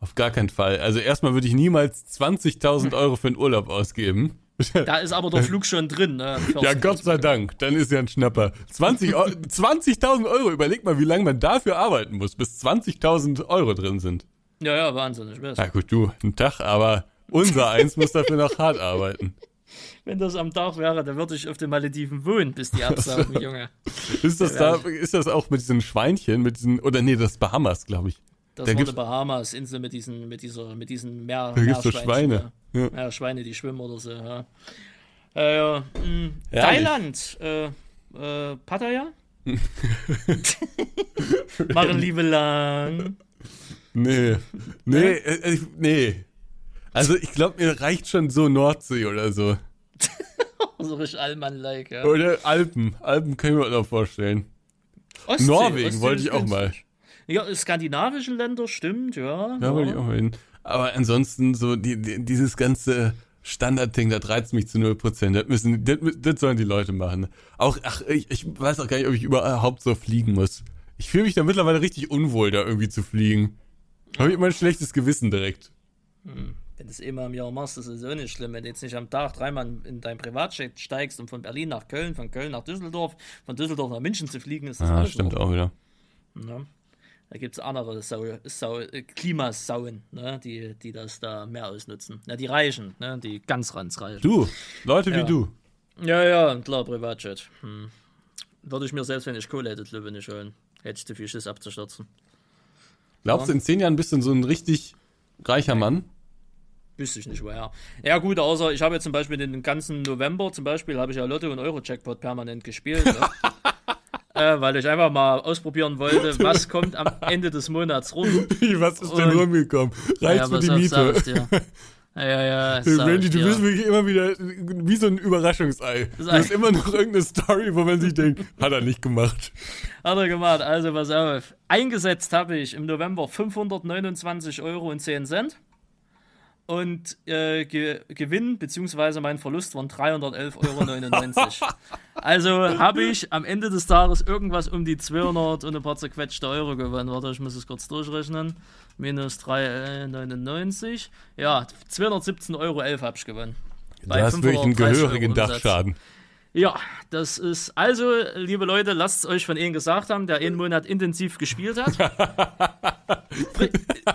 Auf gar keinen Fall. Also erstmal würde ich niemals 20.000 Euro für einen Urlaub ausgeben. (laughs) Da ist aber der Flug schon drin. Ne? Ja, Gott sei Dank. Dann ist ja ein Schnapper. 20.000 20 (laughs) Euro. Überleg mal, wie lange man dafür arbeiten muss, bis 20.000 Euro drin sind. Ja, ja, Wahnsinn. Ich weiß. Ja gut, du, ein Tag, aber unser (laughs) eins muss dafür noch hart arbeiten. (laughs) Wenn das am Tag wäre, dann würde ich auf den Malediven wohnen, bis die absaugen, (laughs) Junge. Ist das da, ist das auch mit diesen Schweinchen, mit diesen, oder nee, das ist Bahamas, glaube ich. Das da war eine Bahamas, Insel mit diesen, mit dieser, mit diesen Meer, da gibt's so Schweine. Ja. ja. Schweine, die schwimmen oder so, ja. Äh, mh, hm, Thailand, äh, äh, Pattaya? (laughs) Machen Liebe lang. Nee. Nee, äh, nee. Also ich glaube, mir reicht schon so Nordsee oder so. (laughs) so richtig Allmann-like, ja. Oder Alpen. Alpen können wir uns auch vorstellen. Ostsee, Norwegen Ostsee wollte ich auch mal. Ja, skandinavischen Länder, stimmt, ja. Ja, ja. wollte ich auch mal hin. Aber ansonsten so die, die, dieses ganze Standardding, das reizt mich zu 0%. Das müssen, das, das sollen die Leute machen. Auch, ach, ich, ich weiß auch gar nicht, ob ich überhaupt so fliegen muss. Ich fühle mich da mittlerweile richtig unwohl, da irgendwie zu fliegen. Habe ich immer ein schlechtes Gewissen direkt. Hm. Wenn du es immer im Jahr machst, ist es auch nicht schlimm. Wenn du jetzt nicht am Tag dreimal in dein Privatjet steigst und von Berlin nach Köln, von Köln nach Düsseldorf, von Düsseldorf nach München zu fliegen, ist das ah, stimmt auch wieder. Ja. Da gibt es andere Sau, Sau, äh, Klimasauen, ne, die, die das da mehr ausnutzen. Ja, die Reichen, ne, die ganz ranzreichen. Du, Leute wie ja. du. Ja, ja, klar, Privatjet. Hm. würde ich mir selbst, wenn ich Kohle hätte, Löwe nicht holen. Hätte ich zu viel Schiss abzustürzen. Glaubst du, in zehn Jahren bist du so ein richtig reicher Mann? Wüsste ich nicht woher. Ja gut, außer ich habe jetzt zum Beispiel den ganzen November zum Beispiel habe ich ja Lotto und Euro-Jackpot permanent gespielt. ne? (laughs) äh, weil ich einfach mal ausprobieren wollte, was (laughs) kommt am Ende des Monats rum. Was ist denn Und- rumgekommen? Reicht für pass die Miete? Ja, ja, ja. Sag Randy, du bist wirklich immer wieder wie so ein Überraschungsei. Du hast immer noch irgendeine Story, wo man sich denkt, hat er nicht gemacht. Hat er gemacht, also pass auf. Eingesetzt habe ich im November 529 Euro und 10 Cent. Und äh, Ge Gewinn bzw. mein Verlust waren 311,99 Euro. (laughs) also habe ich am Ende des Tages irgendwas um die 200 und ein paar zerquetschte Euro gewonnen. Warte, ich muss es kurz durchrechnen. Minus 3,99. Ja, 217,11 Euro habe ich gewonnen. Du hast wirklich einen 530 Euro gehörigen Umsatz. Ja, das ist also, liebe Leute, lasst es euch von Ihnen gesagt haben, der einen Monat intensiv gespielt hat. (laughs)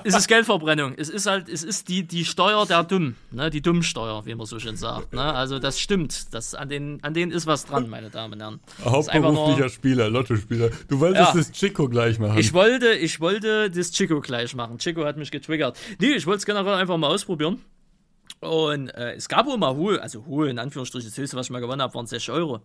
es ist Geldverbrennung. Es ist halt, es ist die, die Steuer der Dumm, ne? die Dummsteuer, wie man so schön sagt. Ne? Also das stimmt. Das, an, den, an denen ist was dran, meine Damen und Herren. Einfach nur- Hauptberuflicher Spieler, Lottospieler. Du wolltest Ja. das Chico gleich machen. Ich wollte, ich wollte das Chico gleich machen. Chico hat mich getriggert. Nee, ich wollte es generell einfach mal ausprobieren. Und äh, es gab auch mal hohe, also hohe in Anführungsstrichen, das höchste, was ich mal gewonnen habe, waren 6 Euro.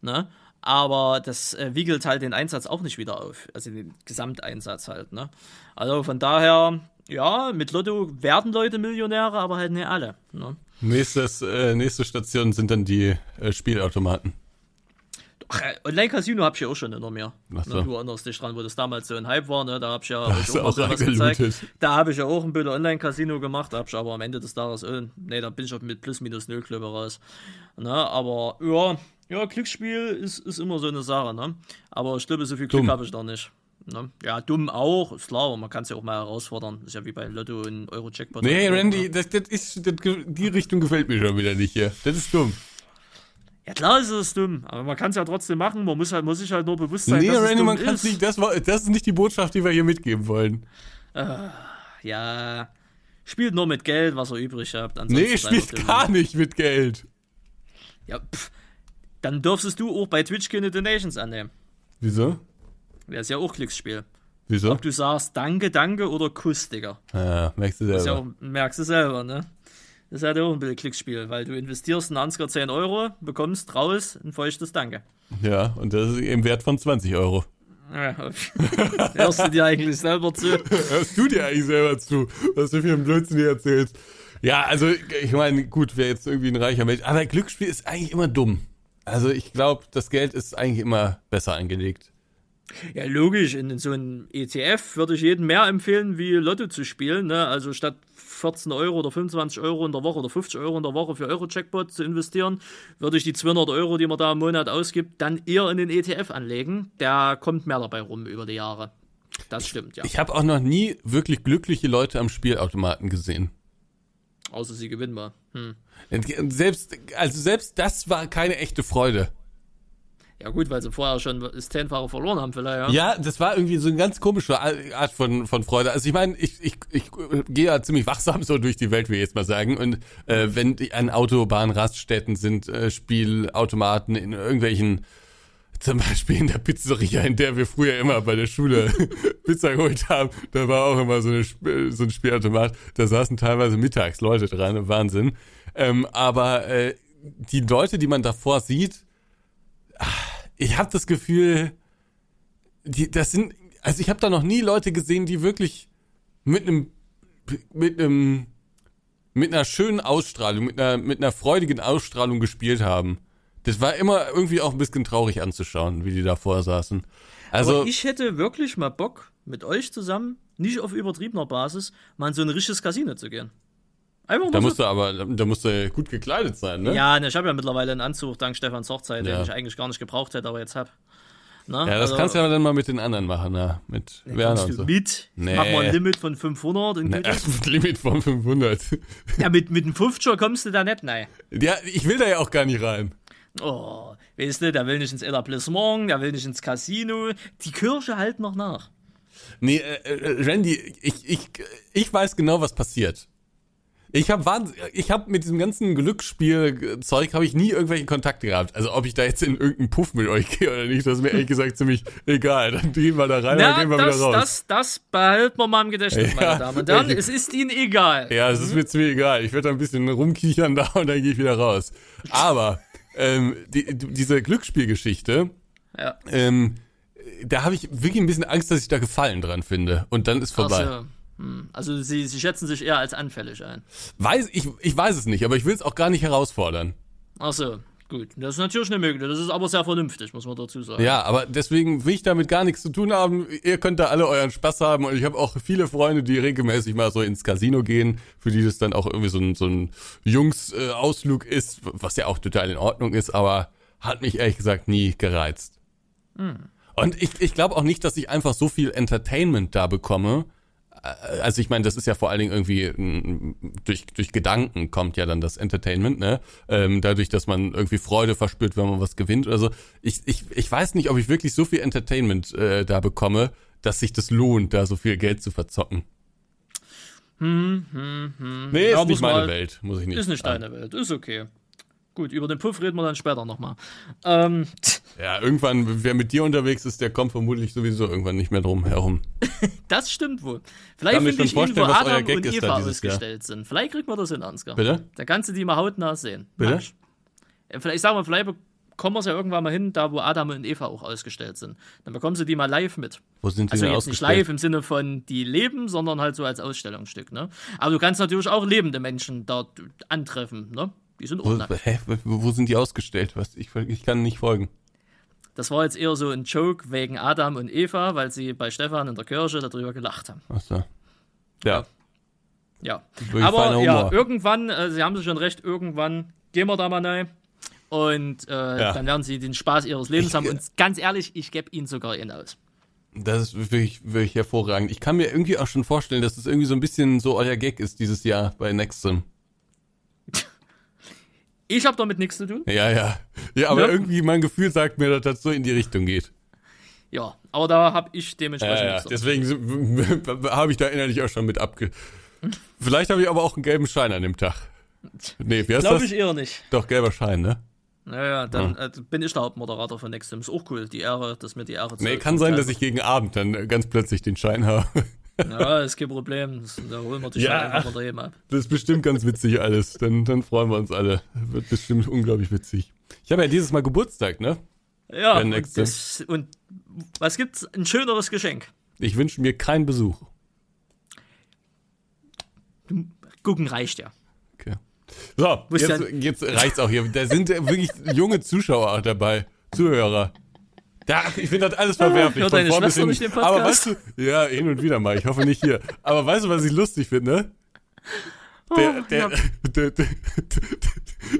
Ne? Aber das äh, wiegelt halt den Einsatz auch nicht wieder auf. Also den Gesamteinsatz halt. Ne? Also von daher, ja, mit Lotto werden Leute Millionäre, aber halt nicht alle. Ne? Nächstes, äh, nächste Station sind dann die äh, Spielautomaten. Äh, Online-Casino hab ich ja auch schon hinter mir. Ach so. Ne, du erinnerst dich dran, wo das damals so ein Hype war, ne? Da hab ich ja du auch auch eingelootet. gezeigt. Da habe ich ja auch ein bisschen Online-Casino gemacht, hab ich aber am Ende des Tages, äh, nee, da bin ich auch mit plus minus null Klöbe raus. Ne? Aber ja, ja, Glücksspiel ist, ist immer so eine Sache, ne? Aber ich glaube, so viel Glück habe ich da nicht. Ne? Ja, dumm auch, ist klar, aber man kann es ja auch mal herausfordern. Ist ja wie bei Lotto und Euro-Jackpot. Nee, Ne? Randy, das, das ist, das, die Richtung gefällt mir schon wieder nicht hier. Das ist dumm. Ja, klar ist es dumm, aber man kann es ja trotzdem machen. Man muss, halt, muss sich halt nur bewusst sein, Nee, dass es Randy, dumm man kann ist. nicht, das, war, das ist nicht die Botschaft, die wir hier mitgeben wollen. Ja, spielt nur mit Geld, was ihr übrig habt. Ansonsten Nee, spielt gar nicht mit Geld. Ja, pff. Dann dürftest du auch bei Twitch keine Donations annehmen. Wieso? Das ist ja auch Glücksspiel. Wieso? Ob du sagst Danke, Danke oder Kuss, Digga. Ja, merkst du Das ist ja selber. auch, merkst du selber, ne? Das ist halt auch ein bisschen Glücksspiel, weil du investierst in Ansgar 10 Euro, bekommst raus ein feuchtes Danke. Ja, und das ist im Wert von 20 Euro. Ja, (laughs) hörst du dir eigentlich selber zu? Hörst du dir eigentlich selber zu, was du für einen Blödsinn hier erzählst? Ja, also ich meine, gut, wer jetzt irgendwie ein reicher Mensch, aber Glücksspiel ist eigentlich immer dumm. Also ich glaube, das Geld ist eigentlich immer besser angelegt. Ja, logisch. In so einem ETF würde ich jedem mehr empfehlen, wie Lotto zu spielen. Ne? Also statt 14 Euro oder 25 Euro in der Woche oder 50 Euro in der Woche für Euro-Jackpot zu investieren, würde ich die 200 Euro, die man da im Monat ausgibt, dann eher in den ETF anlegen. Der kommt mehr dabei rum über die Jahre. Das stimmt, ja. Ich habe auch noch nie wirklich glückliche Leute am Spielautomaten gesehen. Außer sie gewinnen mal. Hm. Selbst, also selbst das war keine echte Freude. Ja gut, weil sie vorher schon das Zehnfache verloren haben vielleicht, ja. Ja, das war irgendwie so eine ganz komische Art von, von Freude. Also ich meine, ich, ich, ich äh, gehe ja ziemlich wachsam so durch die Welt, will ich jetzt mal sagen. Und äh, wenn die an Autobahnraststätten sind, äh, Spielautomaten in irgendwelchen, zum Beispiel in der Pizzeria, in der wir früher immer bei der Schule (laughs) Pizza geholt haben, da war auch immer so, eine, so ein Spielautomat. Da saßen teilweise mittags Leute dran, Wahnsinn. Ähm, aber äh, die Leute, die man davor sieht, ich habe das Gefühl, die, das sind, also ich habe da noch nie Leute gesehen, die wirklich mit einem, mit einem, mit einer schönen Ausstrahlung, mit einer, mit einer freudigen Ausstrahlung gespielt haben. Das war immer irgendwie auch ein bisschen traurig anzuschauen, wie die davor saßen. Also, Aber ich hätte wirklich mal Bock, mit euch zusammen, nicht auf übertriebener Basis, mal in so ein richtiges Casino zu gehen. Einfach da musst du aber, da musst du gut gekleidet sein, ne? Ja, ne, ich habe ja mittlerweile einen Anzug dank Stefans Hochzeit, Ja. den ich eigentlich gar nicht gebraucht hätte, aber jetzt hab. Na, Ja, das also, kannst du aber dann mal mit den anderen machen, ja. Mit Werner kommst und so. mit. Nee. Mach mal ein Limit von 500 und Ne, gut (laughs) ist. Limit von 500. Ja, mit, mit dem 50er kommst du da nicht, nein. ja, ich will da ja auch gar nicht rein. Oh, weißt du, der will nicht ins Etablissement, der will nicht ins Casino. Die Kirche halt noch nach. Nee, äh, äh, Randy, ich, ich, ich weiß genau, was passiert. Ich habe ich habe mit diesem ganzen Glücksspielzeug habe ich nie irgendwelche Kontakte gehabt. Also ob ich da jetzt in irgendeinen Puff mit euch gehe oder nicht, das ist mir ehrlich gesagt ziemlich egal. Dann gehen wir da rein Na, und gehen wir das, wieder raus. Das, das behält man mal im Gedächtnis, Ja, meine Damen und Herren. Es ist Ihnen egal. Ja, es ist mir ziemlich egal. Ich werde da ein bisschen rumkichern da und dann gehe ich wieder raus. Aber ähm, die, diese Glücksspielgeschichte, Ja. ähm, da habe ich wirklich ein bisschen Angst, dass ich da Gefallen dran finde. Und dann ist vorbei. Hm. Also Sie, Sie schätzen sich eher als anfällig ein. Weiß, ich, ich weiß es nicht, aber ich will es auch gar nicht herausfordern. Ach so, gut. Das ist natürlich eine Möglichkeit. Das ist aber sehr vernünftig, muss man dazu sagen. Ja, aber deswegen will ich damit gar nichts zu tun haben. Ihr könnt da alle euren Spaß haben und ich habe auch viele Freunde, die regelmäßig mal so ins Casino gehen, für die das dann auch irgendwie so ein, so ein Jungs-Ausflug ist, was ja auch total in Ordnung ist, aber hat mich ehrlich gesagt nie gereizt. Und ich, ich glaube auch nicht, dass ich einfach so viel Entertainment da bekomme. Äh, Also ich meine, das ist ja vor allen Dingen irgendwie mm, durch, durch Gedanken kommt ja dann das Entertainment, ne? Ähm, dadurch, dass man irgendwie Freude verspürt, wenn man was gewinnt oder so. Ich, ich, ich weiß nicht, ob ich wirklich so viel Entertainment äh, da bekomme, dass sich das lohnt, da so viel Geld zu verzocken. Hm, hm, hm. Nee, Ja, ist nicht muss meine mal- Welt, muss ich nicht. Ist nicht deine Welt, ist okay. Gut, über den Puff reden wir dann später nochmal. Ähm, Ja, irgendwann, wer mit dir unterwegs ist, der kommt vermutlich sowieso irgendwann nicht mehr drum herum. (laughs) das stimmt wohl. Vielleicht finde schon ich ihn, wo vorstellen, Adam und Eva ausgestellt sind. Vielleicht kriegt man das hin, Ansgar. Bitte? Da kannst du die mal hautnah sehen. Bitte? Mensch. Vielleicht sagen wir, vielleicht bekommen wir es ja irgendwann mal hin, da wo Adam und Eva auch ausgestellt sind. Dann bekommst du die mal live mit. Wo sind die Also denn jetzt nicht live im Sinne von die leben, sondern halt so als Ausstellungsstück. Ne? Aber du kannst natürlich auch lebende Menschen dort antreffen. Ne? Die sind Wo, auch nackt. hä, wo sind die ausgestellt? Was? Ich, ich kann nicht folgen. Das war jetzt eher so ein Joke wegen Adam und Eva, weil sie bei Stefan in der Kirche darüber gelacht haben. Achso. Ja. Ja. Wirklich Aber ja, irgendwann, äh, Sie haben schon recht, irgendwann gehen wir da mal rein. Und äh, Ja. dann werden Sie den Spaß Ihres Lebens Ich- haben. Und ganz ehrlich, ich gebe Ihnen sogar ihn aus. Das ist wirklich, wirklich hervorragend. Ich kann mir irgendwie auch schon vorstellen, dass es irgendwie so ein bisschen so euer Gag ist dieses Jahr bei Nextsim. Ich habe damit nichts zu tun. Ja, ja. Ja, aber Ja. irgendwie mein Gefühl sagt mir, dass das so in die Richtung geht. Ja, aber da habe ich dementsprechend Ja, ja. nichts zu tun. (laughs) Deswegen habe ich da innerlich auch schon mit abge... Vielleicht habe ich aber auch einen gelben Schein an dem Tag. Nee, wie heißt Glaube das? ich eher nicht. Doch, gelber Schein, ne? Naja, dann äh, bin ich der Hauptmoderator von Nextim. Ist auch cool. Die Ehre, dass mir die Ehre Nee, zu- kann sein, dass ich gegen Abend dann ganz plötzlich den Schein habe. Ja, ist kein Problem. Da holen wir dich Ja. einfach mal eben ab. Das ist bestimmt ganz witzig alles. Dann, dann freuen wir uns alle. Wird bestimmt unglaublich witzig. Ich habe ja dieses Mal Geburtstag, ne? Ja, und, das, und was gibt's? Ein schöneres Geschenk. Ich wünsche mir keinen Besuch. Gucken reicht ja. Okay. So, jetzt, jetzt reicht's auch hier. Da sind wirklich junge Zuschauer auch dabei. Zuhörer. Da, ich finde das alles verwerflich. von deine Schwester nicht den Aber Podcast? weißt du, ja, hin und wieder mal. Ich hoffe nicht hier. Aber weißt du, was ich lustig finde? Der, Oh, der, ja. der,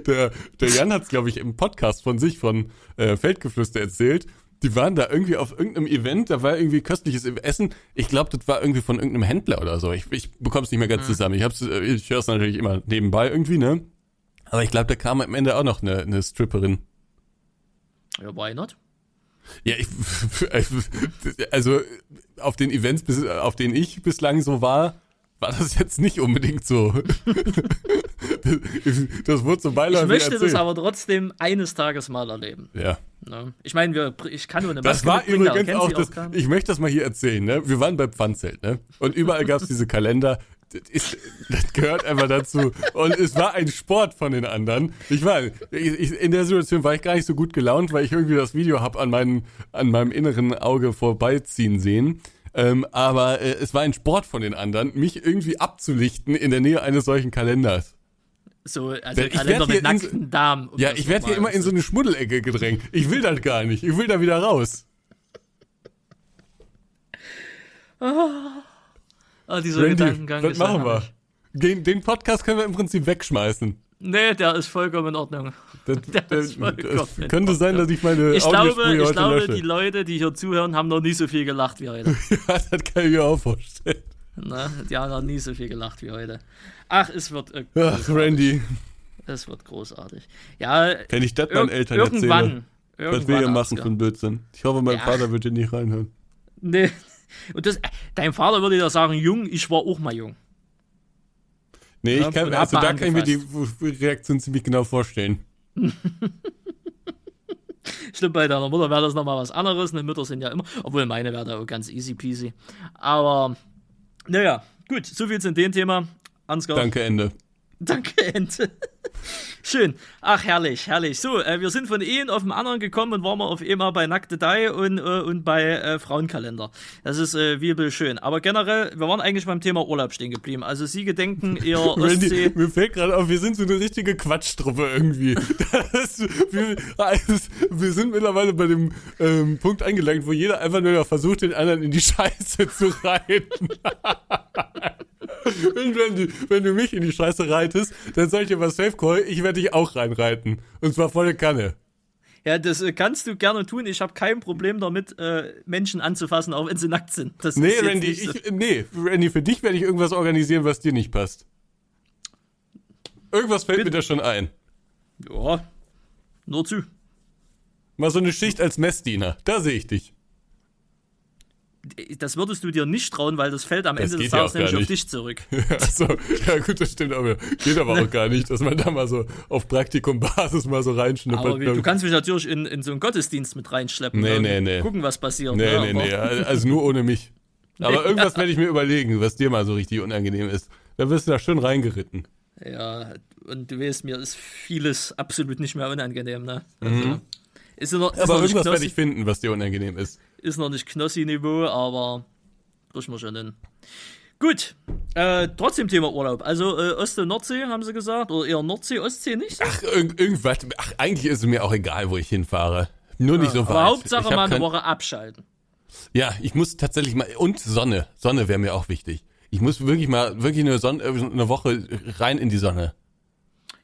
der, der, Jan hat's, glaube ich, im Podcast von sich, von äh, Feldgeflüster erzählt. Die waren da irgendwie auf irgendeinem Event, da war irgendwie köstliches Essen. Ich glaube, das war irgendwie von irgendeinem Händler oder so. Ich, ich bekomme es nicht mehr ganz zusammen. Ich, hab's, äh, ich höre es natürlich immer nebenbei irgendwie, ne? Aber ich glaube, da kam am Ende auch noch eine, eine Stripperin. Ja, why not? Ja, ich, (laughs) also auf den Events, auf denen ich bislang so war, war das jetzt nicht unbedingt so. (laughs) Das wurde so Ich beiläufig möchte erzählt. das aber trotzdem eines Tages mal erleben. ja. Ne? Ich meine, wir, ich kann nur eine Das Maske war mitbringen, da übrigens auch das, keiner. ich möchte das mal hier erzählen, ne? Wir waren bei Pfandzelt, ne? Und überall gab es diese Kalender. Das, ist, das gehört einfach dazu. Und es war ein Sport von den anderen. Ich war, ich, in der Situation war ich gar nicht so gut gelaunt, weil ich irgendwie das Video hab an, meinem an meinem inneren Auge vorbeiziehen sehen. Ähm, aber äh, es war ein Sport von den anderen, mich irgendwie abzulichten in der Nähe eines solchen Kalenders. So, also Ich Kalender mit hier in- nackten Damen. um Ja, ich werde hier immer in so eine Schmuddelecke gedrängt. Ich will das gar nicht. Ich will da wieder raus. (laughs) Ah, dieser Randy, Gedankengang was ist machen ja wir? Den, den Podcast können wir im Prinzip wegschmeißen. Nee, der ist vollkommen in Ordnung. (laughs) Das, (laughs) Der das, ist vollkommen das in könnte sein, dass ich meine Ich glaube, ich glaube lösche. die Leute, die hier zuhören, haben noch nie so viel gelacht wie heute. (laughs) das kann ich mir auch vorstellen. ne? Die haben noch nie so viel gelacht wie heute. Ach, es wird, äh, Ach, Randy, es wird großartig. Ja, wenn ich das meinen Eltern irgendwann. erzähle, was irgendwann wir hier machen für einen Blödsinn. Ich hoffe, mein Ja. Vater wird hier nicht reinhören. Nee. Und das, dein Vater würde dir sagen, jung, ich war auch mal jung. Nee, Ja, ich kann, also da kann ich mir die. Reaktion ziemlich genau vorstellen. (laughs) Stimmt, bei deiner Mutter wäre das nochmal was anderes. Ne, Mütter sind ja immer, obwohl meine wäre da auch ganz easy peasy. Aber, naja, gut, so viel zu dem Thema. Ansgar, Danke, Ende. (laughs) Danke, Ente. Schön. Ach, herrlich, herrlich. So, äh, wir sind von Ehen auf den anderen gekommen und waren mal auf einmal bei Nackte Dai und, äh, und bei äh, Frauenkalender. Das ist äh, wie schön. Aber generell, wir waren eigentlich beim Thema Urlaub stehen geblieben. Also Sie gedenken ihr (laughs) Randy, Ostsee. mir fällt gerade auf, wir sind so eine richtige Quatschtruppe irgendwie. (laughs) Das, wir, also, wir sind mittlerweile bei dem ähm, Punkt angelangt, wo jeder einfach nur versucht, den anderen in die Scheiße zu reiten. Und wenn du, wenn du mich in die Scheiße reitest, dann sag ich dir was Safe Call, ich werde dich auch reinreiten. Und zwar volle Kanne. Ja, das äh, kannst du gerne tun. Ich habe kein Problem damit, äh, Menschen anzufassen, auch wenn sie nackt sind. Das Nee, Randy, so- ich, nee, Randy, für dich werde ich irgendwas organisieren, was dir nicht passt. Irgendwas fällt mir da schon ein. Ja, nur zu. Mal so eine Schicht als Messdiener. Da sehe ich dich. Das würdest du dir nicht trauen, weil das fällt am Das Ende des ja Tages nämlich auf nicht. dich zurück. Achso, (laughs) ja gut, das stimmt aber. Geht aber auch gar nicht, dass man da mal so auf Praktikumbasis mal so reinschnuppert. Aber du kannst mich natürlich in, in so einen Gottesdienst mit reinschleppen. Nee, und nee, nee. Gucken, was passiert. nee, ne? nee, nee, also nur ohne mich. Aber irgendwas werde ich mir überlegen, was dir mal so richtig unangenehm ist. Da wirst du da schön reingeritten. Ja, und du weißt, mir ist vieles absolut nicht mehr unangenehm, ne? Also, Ist noch, ist Mhm. Aber irgendwas werde ich finden, was dir unangenehm ist. Ist noch nicht Knossi-Niveau, aber kriegen wir schon hin. Gut, äh, trotzdem Thema Urlaub. Also äh, Ostsee, Nordsee, haben sie gesagt. Oder eher Nordsee, Ostsee nicht? Ach, irg irgendwas. Ach, eigentlich ist es mir auch egal, wo ich hinfahre. Nur nicht so weit. aber Hauptsache mal eine kein- Woche abschalten. Ja, ich muss tatsächlich mal und Sonne. Sonne wäre mir auch wichtig. Ich muss wirklich mal wirklich eine, Sonne, äh, eine Woche rein in die Sonne.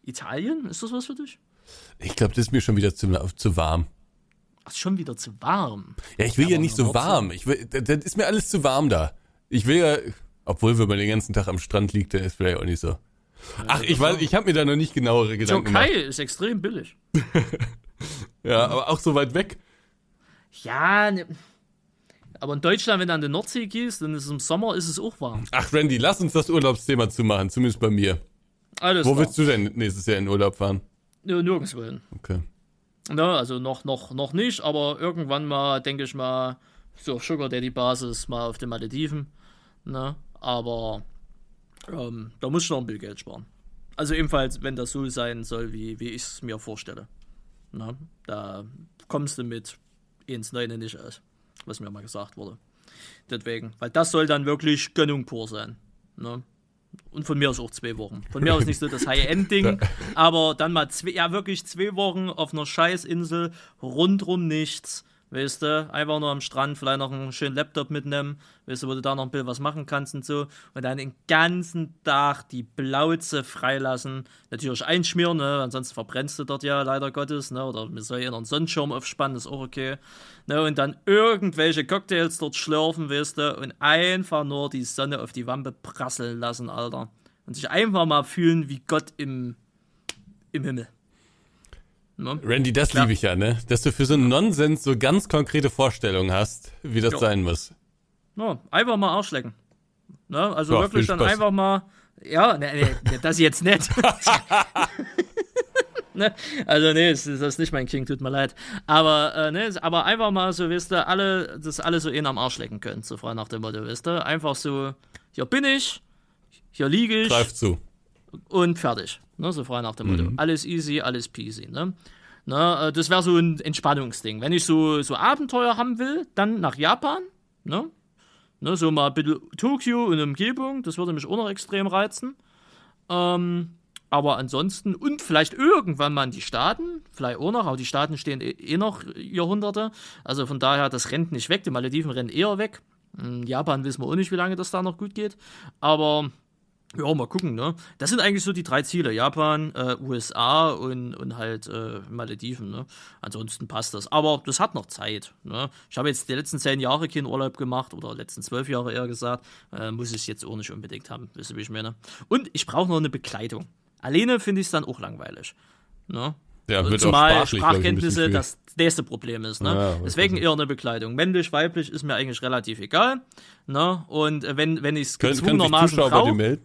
Italien, ist das was für dich? Ich glaube, das ist mir schon wieder zu, zu warm. Ach, schon wieder zu warm. Ja, ich will Aber ja nicht so warm. Ich will, das das ist mir alles zu warm da. Ich will ja, obwohl wenn man den ganzen Tag am Strand liegt, dann ist vielleicht auch nicht so. Ach, ich weiß, ich habe mir da noch nicht genauere Gedanken Türkei gemacht. ist extrem billig. (laughs) Ja, aber auch so weit weg. Ja, ne, aber in Deutschland, wenn du an die Nordsee gehst, dann ist es im Sommer ist es auch warm. Ach, Randy, lass uns das Urlaubsthema zumachen, zumindest bei mir. Alles Wo klar. willst du denn nächstes Jahr in Urlaub fahren? Nirgendwo hin. Okay. Ne, also noch, noch, noch nicht, aber irgendwann mal, denke ich mal, so auf Sugar Daddy Basis mal auf den Malediven. Ne? Aber ähm, da muss ich noch ein bisschen Geld sparen. Also ebenfalls, wenn das so sein soll, wie, wie ich es mir vorstelle. Ne? Da kommst du mit 1,9 nicht aus, was mir mal gesagt wurde. Deswegen, weil das soll dann wirklich Gönnung pur sein. Ne? Und von mir aus auch zwei Wochen. Von mir aus nicht so das High-End-Ding, (laughs) aber dann mal zwei, ja wirklich zwei Wochen auf einer Scheißinsel, rundrum nichts. Weißt du, einfach nur am Strand, vielleicht noch einen schönen Laptop mitnehmen, weißt du, wo du da noch ein bisschen was machen kannst und so. Und dann den ganzen Tag die Blauze freilassen. Natürlich einschmieren, ne? ansonsten verbrennst du dort ja leider Gottes, ne? Oder mir soll ja noch einen Sonnenschirm aufspannen, ist auch okay. Ne? Und dann irgendwelche Cocktails dort schlürfen, weißt du, und einfach nur die Sonne auf die Wampe prasseln lassen, Alter. Und sich einfach mal fühlen wie Gott im, im Himmel. Ne? Randy, das Ja. liebe ich ja, ne? Dass du für so einen Nonsens so ganz konkrete Vorstellungen hast, wie das Ja. sein muss. Ja, einfach mal Arschlecken. Ne? Also Ja, wirklich dann einfach mal. Ja, ne, ne, ne, das jetzt nicht. (laughs) ne? Also, nee, das ist, nicht mein King, tut mir leid. Aber, äh, ne, aber einfach mal so, wisst ihr, alle, das alle so in am Arsch lecken können, so frei nach dem Motto, wisst ihr. Einfach so, hier bin ich, hier liege ich Greif zu. Und fertig. Ne, so frei nach dem Motto. Mhm. Alles easy, alles peasy. Ne? Ne, das wäre so ein Entspannungsding. Wenn ich so, so Abenteuer haben will, dann nach Japan. Ne? Ne, so mal ein bisschen Tokio und Umgebung, das würde mich auch noch extrem reizen. Ähm, aber ansonsten, und vielleicht irgendwann mal in die Staaten, vielleicht auch noch, aber die Staaten stehen eh, eh noch Jahrhunderte. Also von daher, das rennt nicht weg. Die Malediven rennen eher weg. In Japan wissen wir auch nicht, wie lange das da noch gut geht. Aber ja, mal gucken, ne? Das sind eigentlich so die drei Ziele. Japan, äh, USA und, und halt äh, Malediven, ne? Ansonsten passt das. Aber das hat noch Zeit, ne? Ich habe jetzt die letzten zehn Jahre keinen Urlaub gemacht, oder letzten zwölf Jahre eher gesagt. Äh, muss ich jetzt auch nicht unbedingt haben, wisst ihr, wie ich meine. Und ich brauche noch eine Begleitung. Alleine finde ich es dann auch langweilig. Ne? Ja, wird Zumal Sprachkenntnisse das nächste Problem ist. Ne? Ja, Deswegen eher eine Begleitung. Männlich, weiblich ist mir eigentlich relativ egal. Ne? Und äh, wenn, wenn ich es gezwungenermaßen brauche?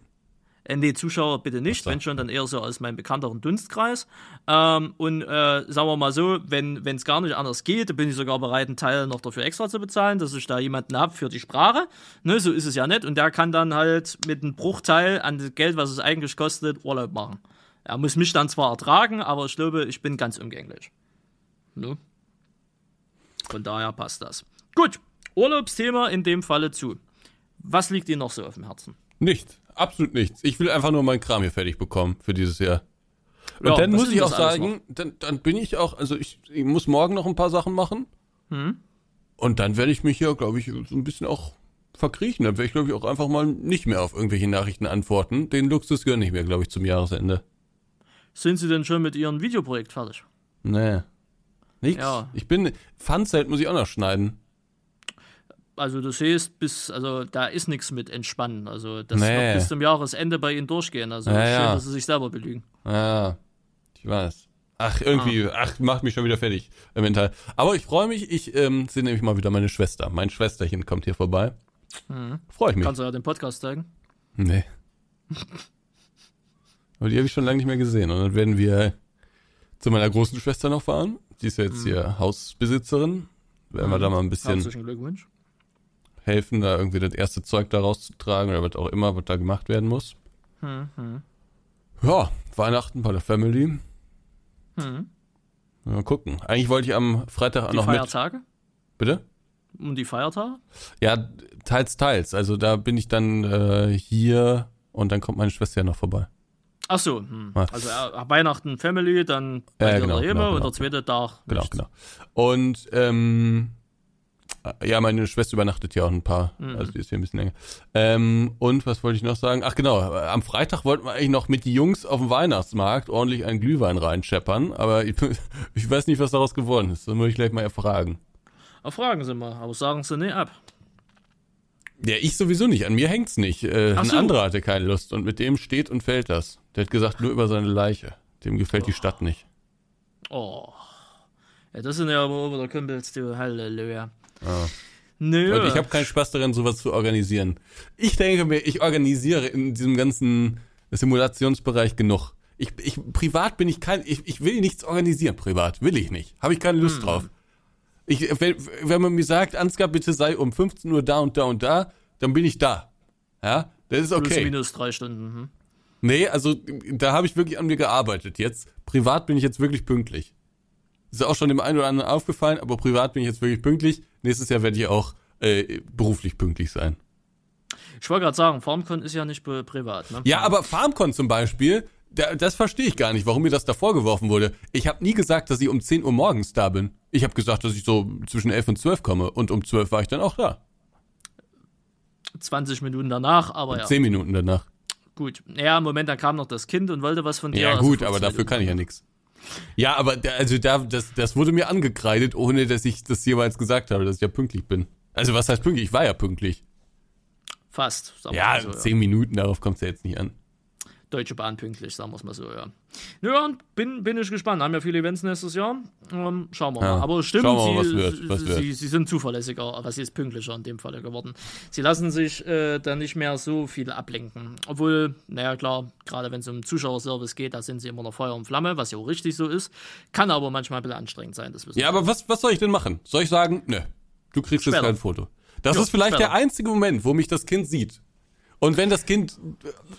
Äh, nee, Zuschauer bitte nicht, wenn schon, dann eher so aus meinem bekannteren Dunstkreis. Ähm, und äh, sagen wir mal so, wenn es gar nicht anders geht, bin ich sogar bereit, einen Teil noch dafür extra zu bezahlen, dass ich da jemanden habe für die Sprache. Ne, so ist es ja nicht. Und der kann dann halt mit einem Bruchteil an das Geld, was es eigentlich kostet, Urlaub machen. Er muss mich dann zwar ertragen, aber ich glaube, ich bin ganz umgänglich. Ne? Von daher passt das. Gut, Urlaubsthema in dem Falle zu. Was liegt Ihnen noch so auf dem Herzen? Nichts, absolut nichts. Ich will einfach nur meinen Kram hier fertig bekommen für dieses Jahr. Und ja, dann muss ich auch sagen, dann, dann bin ich auch, also ich, ich, muss morgen noch ein paar Sachen machen. Hm? Und dann werde ich mich hier, glaube ich, so ein bisschen auch verkriechen. Dann werde ich, glaube ich, auch einfach mal nicht mehr auf irgendwelche Nachrichten antworten. Den Luxus gehört nicht mehr, glaube ich, zum Jahresende. Sind Sie denn schon mit Ihrem Videoprojekt fertig? Nee. Nichts. Ja. Ich bin, Funzelt muss ich auch noch schneiden. Also du siehst, bis, also da ist nichts mit entspannen. Also das nee. wird bis zum Jahresende bei Ihnen durchgehen. Also ja, schön, ja. dass Sie sich selber belügen. Ja, ich weiß. Ach, irgendwie, ah. ach, macht mich schon wieder fertig mental. Aber ich freue mich, ich ähm, sehe nämlich mal wieder meine Schwester. Mein Schwesterchen kommt hier vorbei. Mhm. Freue ich mich. Kannst du ja den Podcast zeigen? Nee. (laughs) Aber die habe ich schon lange nicht mehr gesehen. Und dann werden wir zu meiner großen Schwester noch fahren. Die ist ja jetzt mhm. hier Hausbesitzerin. Werden mhm. wir da mal ein bisschen. Herzlichen Glückwunsch helfen, da irgendwie das erste Zeug da rauszutragen oder was auch immer, was da gemacht werden muss. Hm, hm. Ja, Weihnachten bei der Family. Hm. Mal gucken. Eigentlich wollte ich am Freitag die noch Feiertage? mit. Bitte? Um die Feiertage? Ja, teils, teils. Also da bin ich dann äh, hier und dann kommt meine Schwester ja noch vorbei. Ach so, hm. also äh, Weihnachten Family, dann bei ja, genau, genau, genau, und der zweite Tag. Genau, nichts. genau. Und ähm, ja, meine Schwester übernachtet ja auch ein paar, mhm. also die ist hier ein bisschen länger. Ähm, und was wollte ich noch sagen? Ach genau, am Freitag wollten wir eigentlich noch mit die Jungs auf dem Weihnachtsmarkt ordentlich einen Glühwein reinscheppern, aber ich, (laughs) ich weiß nicht, was daraus geworden ist. Das muss ich gleich mal erfragen. Fragen Sie mal, aber sagen Sie nicht ab. Ja, ich sowieso nicht. An mir hängt's nicht. Äh, ein so. anderer hatte keine Lust und mit dem steht und fällt das. Der hat gesagt, nur über seine Leiche. Dem gefällt oh. die Stadt nicht. Oh. Ja, das sind ja aber der Kumpels, du Halleluja. Ah. Nö. Und ich habe keinen Spaß daran, sowas zu organisieren. Ich denke mir, ich organisiere in diesem ganzen Simulationsbereich genug. Ich, ich privat bin ich kein, ich, ich will nichts organisieren, privat. Will ich nicht. Habe ich keine Lust hm. drauf. Ich, wenn, wenn man mir sagt, Ansgar, bitte sei um 15 Uhr da und da und da, dann bin ich da. Ja, das ist okay. Plus minus drei Stunden. Hm. Nee, also da habe ich wirklich an mir gearbeitet jetzt. Privat bin ich jetzt wirklich pünktlich. Ist auch schon dem einen oder anderen aufgefallen, aber privat bin ich jetzt wirklich pünktlich. Nächstes Jahr werde ich auch äh, beruflich pünktlich sein. Ich wollte gerade sagen, FarmCon ist ja nicht privat. Ne? Ja, aber FarmCon zum Beispiel, da, das verstehe ich gar nicht, warum mir das da vorgeworfen wurde. Ich habe nie gesagt, dass ich um 10 Uhr morgens da bin. Ich habe gesagt, dass ich so zwischen 11 und 12 komme und um 12 war ich dann auch da. 20 Minuten danach, aber ja. 10 Minuten danach. Gut. Ja, im Moment, da kam noch das Kind und wollte was von dir. Ja, also gut, also aber dafür kann ich ja nichts. Ja, aber da, also da, das, das wurde mir angekreidet, ohne dass ich das jemals gesagt habe, dass ich ja pünktlich bin. Also was heißt pünktlich? Ich war ja pünktlich. Fast. Ja, so, zehn ja. Minuten, darauf kommt es ja jetzt nicht an. Deutsche Bahn pünktlich, sagen wir es mal so, ja. Ja, bin, bin ich gespannt. Haben ja viele Events nächstes Jahr. Ähm, schauen wir ja. mal. Aber stimmt, mal, sie, wird, was wird. Sie, sie, sind zuverlässiger, was ist pünktlicher in dem Falle geworden. Sie lassen sich äh, dann nicht mehr so viel ablenken. Obwohl, naja, klar, gerade wenn es um Zuschauerservice geht, da sind sie immer noch Feuer und Flamme, was ja auch richtig so ist. Kann aber manchmal ein bisschen anstrengend sein. Das wissen ja, aber was, was soll ich denn machen? Soll ich sagen, nö, du kriegst Später. jetzt kein Foto. Das jo, ist vielleicht später. der einzige Moment, wo mich das Kind sieht. Und wenn das Kind,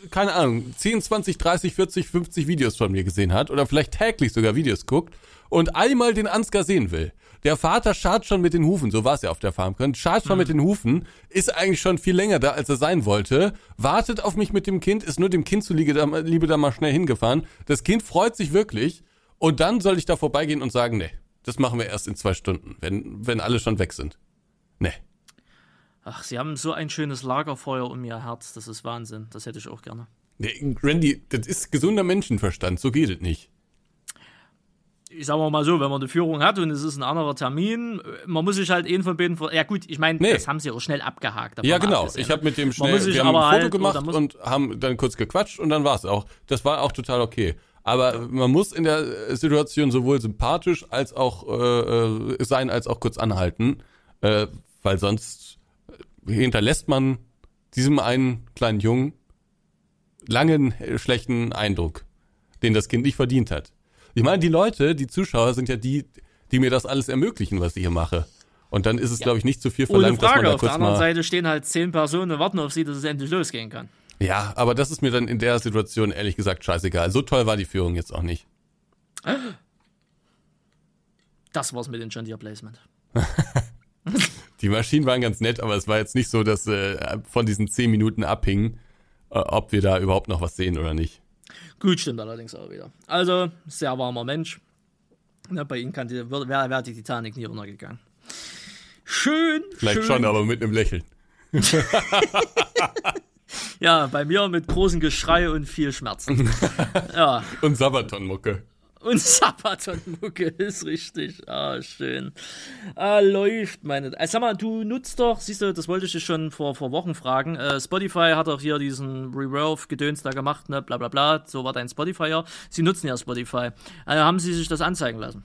keine Ahnung, 10, 20, 30, 40, 50 Videos von mir gesehen hat oder vielleicht täglich sogar Videos guckt und einmal den Ansgar sehen will, der Vater schart schon mit den Hufen, so war es ja auf der Farm, schart schon mhm. mit den Hufen, ist eigentlich schon viel länger da, als er sein wollte, wartet auf mich mit dem Kind, ist nur dem Kind zuliebe da, Liebe da mal schnell hingefahren. Das Kind freut sich wirklich und dann soll ich da vorbeigehen und sagen, nee, das machen wir erst in zwei Stunden, wenn, wenn alle schon weg sind. Nee. Ach, Sie haben so ein schönes Lagerfeuer um Ihr Herz. Das ist Wahnsinn. Das hätte ich auch gerne. Nee, Randy, das ist gesunder Menschenverstand. So geht es nicht. Ich sag mal so, wenn man die Führung hat und es ist ein anderer Termin, man muss sich halt einen von beiden. Ja, gut, ich meine, nee. das haben sie auch schnell abgehakt. Ja, genau. Ich habe mit dem schnell wir haben ein Foto halt, gemacht und haben dann kurz gequatscht und dann war es auch. Das war auch total okay. Aber man muss in der Situation sowohl sympathisch als auch äh, äh sein, als auch kurz anhalten, äh, weil sonst hinterlässt man diesem einen kleinen Jungen langen, äh, schlechten Eindruck, den das Kind nicht verdient hat. Ich meine, die Leute, die Zuschauer sind ja die, die mir das alles ermöglichen, was ich hier mache. Und dann ist es, ja. glaube ich, nicht zu viel verlangt, dass man da Auf kurz der anderen Seite stehen halt zehn Personen und warten auf sie, dass es endlich losgehen kann. Ja, aber das ist mir dann in der Situation ehrlich gesagt scheißegal. So toll war die Führung jetzt auch nicht. Das war's mit dem John Deere Placement. (laughs) Die Maschinen waren ganz nett, aber es war jetzt nicht so, dass äh, von diesen zehn Minuten abhing, äh, ob wir da überhaupt noch was sehen oder nicht. Gut, stimmt allerdings auch wieder. Also, sehr warmer Mensch. Ja, bei ihm kann die, wäre wär die Titanic nie runtergegangen. Schön. Vielleicht schön. schon, aber mit einem Lächeln. (laughs) Ja, bei mir mit großem Geschrei und viel Schmerzen. (laughs) ja. Und Sabaton-Mucke. Und Sabaton-Mucke (laughs) ist richtig. Ah, schön. Ah, läuft, meine. Also, sag mal, du nutzt doch, siehst du, das wollte ich dich schon vor, vor Wochen fragen. Äh, Spotify hat doch hier diesen Reverve-Gedöns da gemacht, ne, bla bla bla. So war dein Spotify ja. Sie nutzen ja Spotify. Äh, haben Sie sich das anzeigen lassen?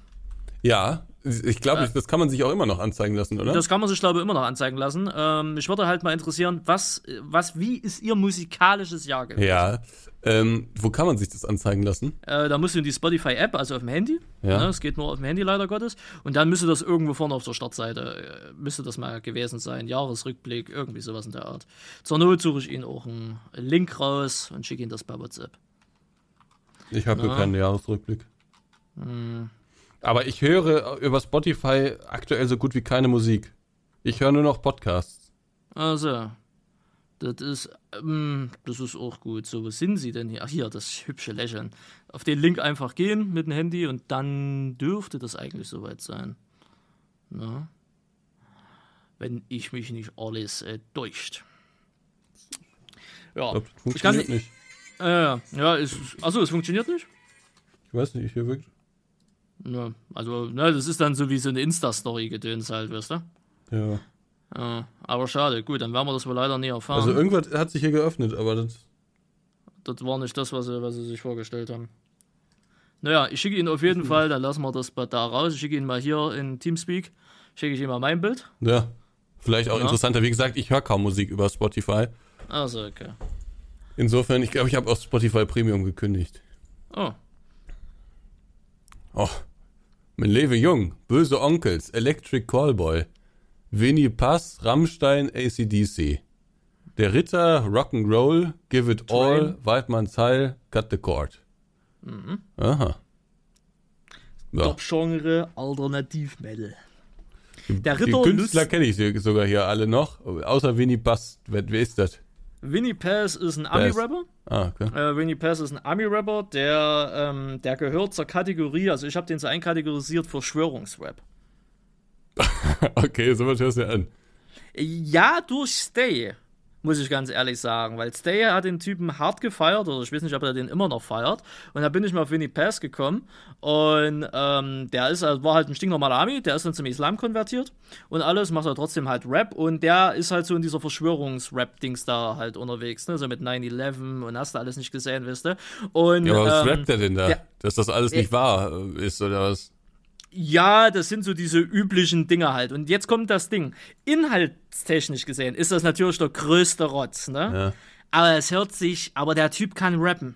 Ja, ich glaube, Ja. das kann man sich auch immer noch anzeigen lassen, oder? Das kann man sich, glaube ich, immer noch anzeigen lassen. Ähm, mich würde halt mal interessieren, was, was, wie ist Ihr musikalisches Jahr gewesen? ja. Ähm, wo kann man sich das anzeigen lassen? Äh, da musst du in die Spotify-App, also auf dem Handy. Ja. Ne, es geht nur auf dem Handy leider Gottes. Und dann müsste das irgendwo vorne auf der Startseite, äh, müsste das mal gewesen sein. Jahresrückblick, irgendwie sowas in der Art. Zur Not suche ich Ihnen auch einen Link raus und schicke Ihnen das bei WhatsApp. Ich habe Ja. keinen Jahresrückblick. Hm. Aber ich höre über Spotify aktuell so gut wie keine Musik. Ich höre nur noch Podcasts. Also, das ist, ähm, das ist auch gut. So, wo sind Sie denn hier? Ach, hier, das hübsche Lächeln. Auf den Link einfach gehen mit dem Handy und dann dürfte das eigentlich soweit sein. Na? Wenn ich mich nicht alles äh, täuscht. Ja, das ich kann funktioniert nicht. äh, ja, ist, achso, es funktioniert nicht? Ich weiß nicht, hier wirkt. Ja, also, ne, das ist dann so wie so eine Insta-Story-Gedöns halt, weißt du? Ja. Ja, aber schade, gut, dann werden wir das wohl leider nie erfahren. Also irgendwas hat sich hier geöffnet, aber das. Das war nicht das, was sie, was sie sich vorgestellt haben. Naja, ich schicke Ihnen auf jeden Fall, dann lassen wir das da raus. Ich schicke Ihnen mal hier in Teamspeak, schicke ich Ihnen mal mein Bild. Ja. Vielleicht auch Ja. interessanter. Wie gesagt, ich höre kaum Musik über Spotify. Also, okay. Insofern, ich glaube, ich habe auch Spotify Premium gekündigt. Oh, Oh. Mein Lebe Jung, Böse Onkels, Electric Callboy, Winnie Pass, Rammstein, ACDC. Der Ritter, Rock'n'Roll, Give It All, Weidmanns Heil, Cut the Cord. Aha. Ja. Top-Genre Alternativ-Metal. Der Die Ritter Künstler Lust, kenne ich sogar hier alle noch, außer Winnie Pass. Wer, wer ist das? Winnie Pass ist ein. Ami-Rapper. Ah, okay. Äh, Winnie Pass ist ein Ami-Rapper, der, ähm, der gehört zur Kategorie, also ich habe den so einkategorisiert, Verschwörungsrap. (laughs) Okay, sowas hörst du ja an. Ja, durch Stay, muss ich ganz ehrlich sagen, weil Stay hat den Typen hart gefeiert, oder ich weiß nicht, ob er den immer noch feiert. Und da bin ich mal auf Winnie Pass gekommen und ähm, der ist, also war halt ein stinknormaler Ami, der ist dann zum Islam konvertiert und alles, macht er trotzdem halt Rap und der ist halt so in dieser Verschwörungsrap-Dings da halt unterwegs, ne, so mit 9-11 und hast du alles nicht gesehen, wisst ihr. Und, Ja, aber was ähm, rappt der denn da? der- Dass das alles nicht wahr äh, ist, oder was? Ja, das sind so diese üblichen Dinge halt. Und jetzt kommt das Ding. Inhaltstechnisch gesehen ist das natürlich der größte Rotz, ne? Ja. Aber es hört sich, aber der Typ kann rappen.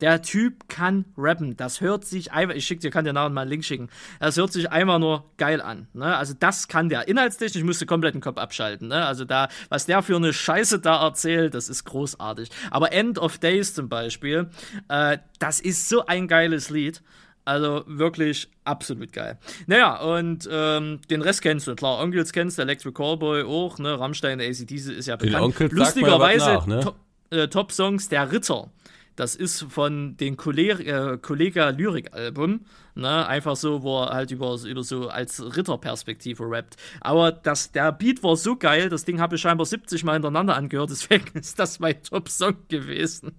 Der Typ kann rappen. Das hört sich einfach, ich schick dir, kann dir nachher mal einen Link schicken. Das hört sich einfach nur geil an. Ne? Also das kann der. Inhaltstechnisch musst du komplett den Kopf abschalten. Ne? Also da, was der für eine Scheiße da erzählt, das ist großartig. Aber End of Days zum Beispiel, äh, das ist so ein geiles Lied. Also wirklich absolut geil. Naja, und ähm, den Rest kennst du. Klar, Onkels kennst du, Electric Callboy auch, ne? Rammstein, ACDC ist ja bekannt. Onkels ja was Lustigerweise ne? to äh, Top-Songs der Ritter. Das ist von den äh, Kollega Lyrik-Album. Ne? Einfach so, wo er halt über, über so als Ritterperspektive rappt. Aber das, der Beat war so geil, das Ding habe ich scheinbar 70 Mal hintereinander angehört, deswegen (laughs) ist das mein Top-Song gewesen.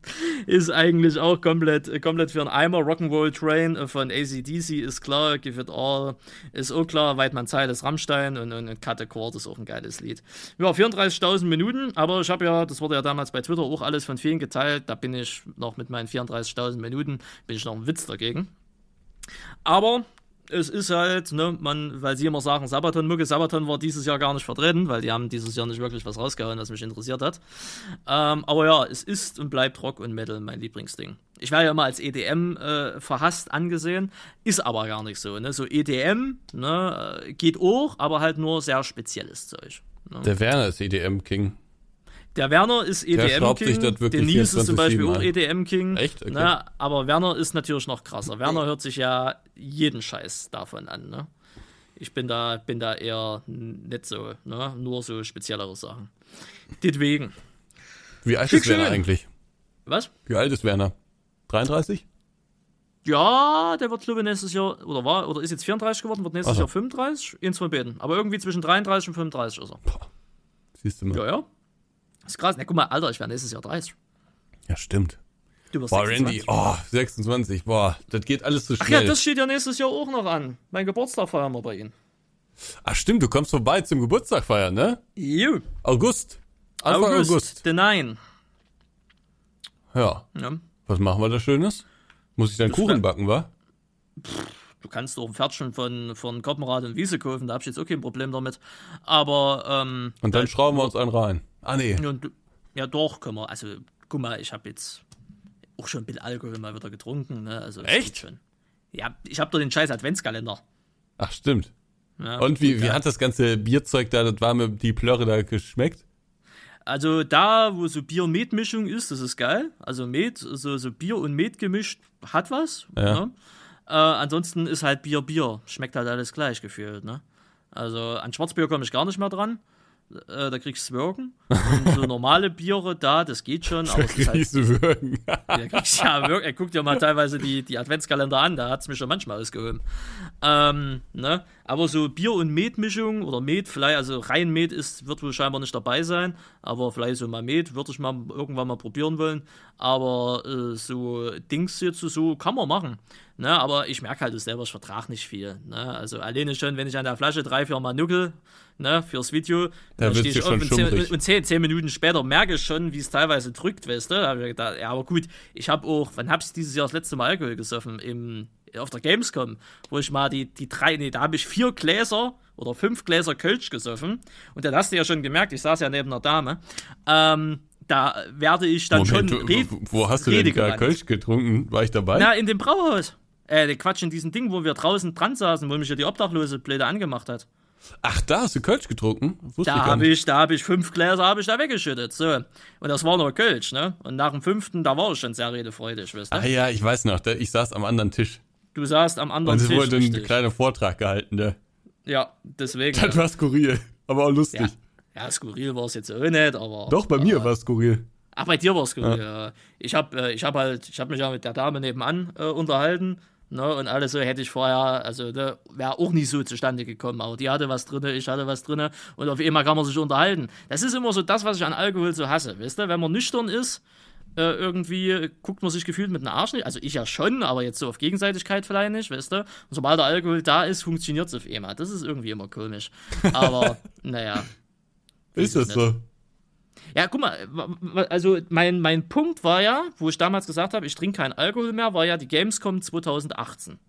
Ist eigentlich auch komplett, komplett für einen Eimer. Rock'n'Roll Train von ACDC ist klar, Give It All ist auch klar, Weidmann Zeit ist Rammstein und, und Cut the Cord ist auch ein geiles Lied. Ja, 34.000 Minuten, aber ich habe ja, das wurde ja damals bei Twitter auch alles von vielen geteilt, da bin ich noch mit meinen 34.000 Minuten, bin ich noch ein Witz dagegen. Aber es ist halt, ne, man, weil sie immer sagen, Sabaton-Mucke, Sabaton war dieses Jahr gar nicht vertreten, weil die haben dieses Jahr nicht wirklich was rausgehauen, was mich interessiert hat. Ähm, aber ja, es ist und bleibt Rock und Metal mein Lieblingsding. Ich werde ja immer als EDM äh, verhasst angesehen, ist aber gar nicht so. Ne? So EDM ne, äh, geht auch, aber halt nur sehr spezielles Zeug. Ne? Der Werner ist EDM-King. Der Werner ist EDM-King, Denise ist zum Beispiel auch EDM-King. Echt? Okay. Ne? Aber Werner ist natürlich noch krasser. Werner hört sich ja jeden Scheiß davon an. Ne? Ich bin da, bin da eher nicht so, ne? nur so speziellere Sachen. Deswegen. Wie alt ist Werner eigentlich? Was? Wie alt ist Werner? 33? Ja, der wird, glaube ich, nächstes Jahr, oder war, oder ist jetzt 34 geworden, wird nächstes Ach so. Jahr 35, eins von beiden. Aber irgendwie zwischen 33 und 35 ist er. Siehst du mal. Ja, ja. Das ist krass. Na, guck mal, Alter, ich werde nächstes Jahr 30. Ja, stimmt. Du wirst Boah, 26. Randy, oh, 26, boah, das geht alles so Ach ja, schnell. das steht ja nächstes Jahr auch noch an. Mein Geburtstag feiern wir bei Ihnen. Ach stimmt, du kommst vorbei zum Geburtstag feiern, ne? Jo. August. Anfang August. August. The Nine. Ja. Ja. Was machen wir da Schönes? Muss ich dann Das Kuchen backen, wa? Du kannst doch ein Pferdchen von, von Koppenrad und Wiese kaufen, da hab ich jetzt auch kein Problem damit. Aber, ähm, Und dann schrauben wir uns einen rein. Ah, nee. ja, und, ja doch, können wir. Also, guck mal, ich habe jetzt auch schon ein bisschen Alkohol mal wieder getrunken. Ne? Also, Echt? Schon. Ja, ich habe doch den scheiß Adventskalender. Ach, stimmt. Ja, Und wie, wie hat das ganze Bierzeug da, das warme, die Plörre da geschmeckt? Also da, wo so Bier-Met-Mischung ist, das ist geil. Also Met, so, so Bier und Met gemischt, hat was. Ja. Ne? Äh, ansonsten ist halt Bier Bier. Schmeckt halt alles gleich gefühlt. Ne? Also an Schwarzbier komme ich gar nicht mehr dran. Äh, da kriegst du Wirken. Und so normale Biere da, das geht schon. Aber es ist halt, Riese Würgen. (laughs) ja, kriegst ja wirklich. Er guckt dir mal teilweise die, die Adventskalender an, da hat's mich schon manchmal ausgehoben. Ähm, ne? Aber so Bier- und Met-Mischung oder Met, vielleicht, also rein Met ist, wird wohl scheinbar nicht dabei sein, aber vielleicht so mal Met, würde ich mal irgendwann mal probieren wollen. Aber äh, so Dings jetzt so kann man machen. Ne? Aber ich merke halt selber, ich vertrage nicht viel. Ne? Also alleine schon, wenn ich an der Flasche drei, vier Mal nuckel, ne, fürs Video, dann wird's stehe ich auf und zehn, und zehn, zehn Minuten später merke ich schon, wie es teilweise drückt, weißt du? Da ich gedacht, ja, aber gut, ich habe auch, wann habe ich dieses Jahr das letzte Mal Alkohol gesoffen? Im, auf der Gamescom, wo ich mal die, die drei, nee, da habe ich vier Gläser oder fünf Gläser Kölsch gesoffen. Und dann hast du ja schon gemerkt, ich saß ja neben einer Dame. Ähm, da werde ich dann Moment, schon wo, red- wo hast du denn da. Kölsch getrunken? War ich dabei? Na, in dem Brauhaus. Äh, Quatsch, in diesem Ding, wo wir draußen dran saßen, wo mich ja die Obdachlose blöde angemacht hat. Ach, da hast du Kölsch getrunken? Wusste Da habe ich, da habe ich fünf Gläser habe ich da weggeschüttet. So. Und das war nur Kölsch, ne? Und nach dem fünften, da war ich schon sehr redefreudig, weißt du? Ah ja, ich weiß noch, ich saß am anderen Tisch. Du saßt am anderen Und es Tisch. wurde ein richtig. kleiner Vortrag gehalten, der. Ja, deswegen. Das ja. war skurril, aber auch lustig. Ja. ja, skurril war es jetzt auch nicht, aber. Doch, bei mir war es skurril. Ach, bei dir war es skurril, ja. Ich habe äh, ich hab halt, ich habe mich ja mit der Dame nebenan äh, unterhalten. Ne, und alles so hätte ich vorher, also ne, wäre auch nicht so zustande gekommen. Aber die hatte was drinne, ich hatte was drinne und auf einmal kann man sich unterhalten. Das ist immer so das, was ich an Alkohol so hasse. Weißt du, wenn man nüchtern ist, äh, irgendwie guckt man sich gefühlt mit einem Arsch nicht. Also ich ja schon, aber jetzt so auf Gegenseitigkeit vielleicht nicht, weißt du. Und sobald der Alkohol da ist, funktioniert es auf einmal. Das ist irgendwie immer komisch. Aber (laughs) naja. Ist das so? Ja, guck mal, also mein, mein Punkt war ja, wo ich damals gesagt habe, ich trinke keinen Alkohol mehr, war ja die Gamescom 2018.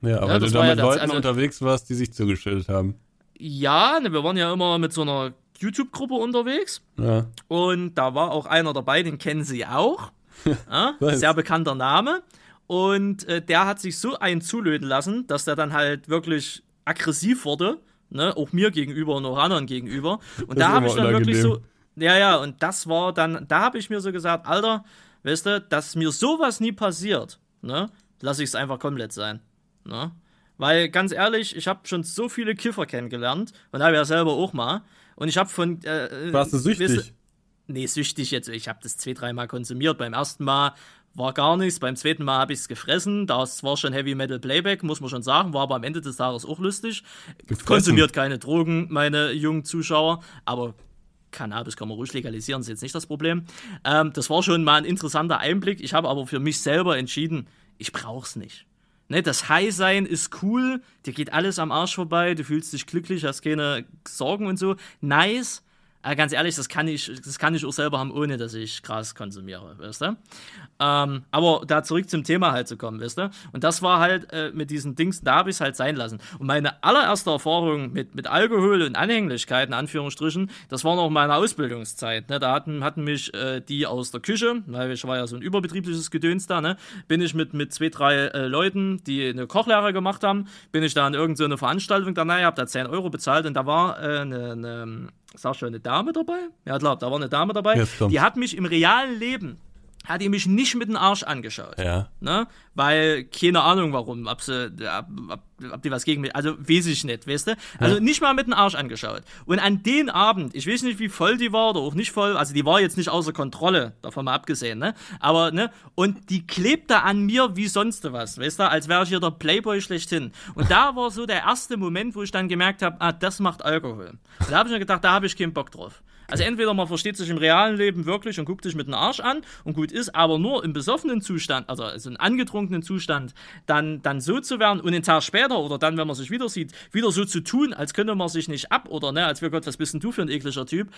Ja, aber Ja, du da ja mit das- Leuten also- unterwegs warst, die sich zugestellt haben. Ja, ne, wir waren ja immer mit so einer YouTube-Gruppe unterwegs Ja. und da war auch einer dabei, den kennen Sie auch. (laughs) Ja, sehr bekannter Name. Und äh, der hat sich so einen zulöten lassen, dass der dann halt wirklich aggressiv wurde, ne, auch mir gegenüber und auch anderen gegenüber. Und Das da habe ich dann wirklich so, unangenehm. Ja, ja, und das war dann, da habe ich mir so gesagt, Alter, weißt du, dass mir sowas nie passiert, ne, lasse ich es einfach komplett sein, ne. Weil ganz ehrlich, ich habe schon so viele Kiffer kennengelernt und habe ja selber auch mal. Und ich habe von. Äh, Warst du weißt süchtig? Nee, süchtig jetzt. Ich habe das zwei, dreimal konsumiert. Beim ersten Mal war gar nichts. Beim zweiten Mal habe ich es gefressen. Das war schon Heavy Metal Playback, muss man schon sagen. War aber am Ende des Tages auch lustig. Gefressen. Konsumiert keine Drogen, meine jungen Zuschauer. Aber Cannabis kann man ruhig legalisieren, ist jetzt nicht das Problem. Ähm, das war schon mal ein interessanter Einblick. Ich habe aber für mich selber entschieden, ich brauch's nicht. Ne, das High-Sein ist cool, dir geht alles am Arsch vorbei, du fühlst dich glücklich, hast keine Sorgen und so. Nice. Aber ganz ehrlich, das kann ich, das kann ich auch selber haben, ohne dass ich Gras konsumiere, weißt du? Ähm, aber da zurück zum Thema halt zu kommen, weißt du? Und das war halt äh, mit diesen Dings, da habe ich es halt sein lassen. Und meine allererste Erfahrung mit, mit Alkohol und Anhänglichkeiten, Anführungsstrichen, das war noch meine Ausbildungszeit. Ne? Da hatten, hatten mich äh, die aus der Küche, weil ich war ja so ein überbetriebliches Gedöns da, ne? bin ich mit, mit zwei, drei äh, Leuten, die eine Kochlehre gemacht haben, bin ich da an irgendeine so Veranstaltung dabei, habe da 10 Euro bezahlt und da war äh, eine, eine, sag schon, eine Dame dabei? Ja, klar, da war eine Dame dabei. Die hat mich im realen Leben hat die mich nicht mit dem Arsch angeschaut. Ja. Ne? Weil, keine Ahnung warum, ob, sie, ob, ob, ob die was gegen mich, also weiß ich nicht, weißt du? Also ja. nicht mal mit dem Arsch angeschaut. Und an den Abend, ich weiß nicht, wie voll die war oder auch nicht voll, also die war jetzt nicht außer Kontrolle, davon mal abgesehen, ne? Aber, ne? Und die klebte an mir wie sonst was, weißt du? Als wäre ich hier der Playboy schlechthin. Und da war so der erste Moment, wo ich dann gemerkt habe, ah, das macht Alkohol. Und da habe ich mir gedacht, da habe ich keinen Bock drauf. Also entweder man versteht sich im realen Leben wirklich und guckt sich mit dem Arsch an und gut ist, aber nur im besoffenen Zustand, also, also im angetrunkenen Zustand, dann, dann so zu werden und einen Tag später oder dann, wenn man sich wieder sieht, wieder so zu tun, als könnte man sich nicht ab oder ne, als wäre Gott, was bist denn du für ein ekliger Typ?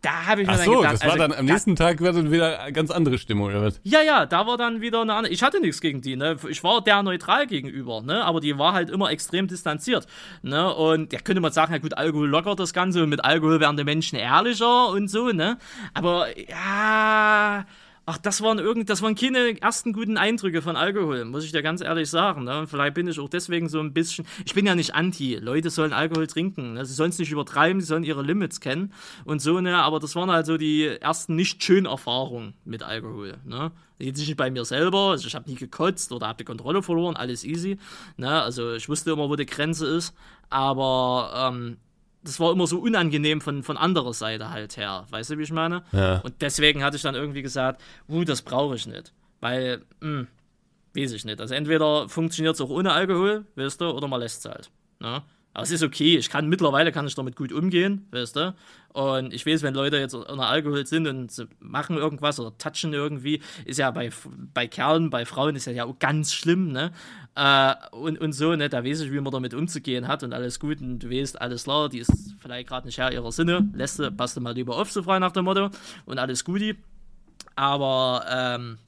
Da habe ich mir Ach dann so, gedacht, das war also, dann am nächsten Tag war dann wieder eine ganz andere Stimmung, oder was? Ja, ja, da war dann wieder eine andere. Ich hatte nichts gegen die, ne? Ich war der neutral gegenüber, ne? Aber die war halt immer extrem distanziert, ne? Und da ja, könnte man sagen, ja gut, Alkohol lockert das Ganze und mit Alkohol werden die Menschen ehrlicher und so, ne? Aber ja, ach, das waren irgend, das waren keine ersten guten Eindrücke von Alkohol, muss ich dir ganz ehrlich sagen. Ne? Vielleicht bin ich auch deswegen so ein bisschen. Ich bin ja nicht anti. Leute sollen Alkohol trinken. Ne? Sie sollen es nicht übertreiben, sie sollen ihre Limits kennen und so, ne? Aber das waren halt so die ersten nicht schönen Erfahrungen mit Alkohol. Ne? Jetzt nicht bei mir selber, also ich habe nie gekotzt oder habe die Kontrolle verloren, alles easy. Ne? Also ich wusste immer, wo die Grenze ist, aber ähm, das war immer so unangenehm von, von anderer Seite halt her. Weißt du, wie ich meine? Ja. Und deswegen hatte ich dann irgendwie gesagt, uh, das brauche ich nicht. Weil, mh, weiß ich nicht. Also entweder funktioniert es auch ohne Alkohol, weißt du, oder man lässt es halt. Ne? Aber es ist okay. Ich kann mittlerweile kann ich damit gut umgehen, weißt du. Und ich weiß, wenn Leute jetzt unter Alkohol sind und machen irgendwas oder touchen irgendwie, ist ja bei, bei Kerlen, bei Frauen ist ja, ja ganz schlimm, ne? Äh, und, und so, ne? Da weiß ich, wie man damit umzugehen hat und alles gut. Und du weißt, alles klar, die ist vielleicht gerade nicht her ihrer Sinne. Lässt du, passt du mal lieber auf, so frei nach dem Motto. Und alles Guti. Aber ähm,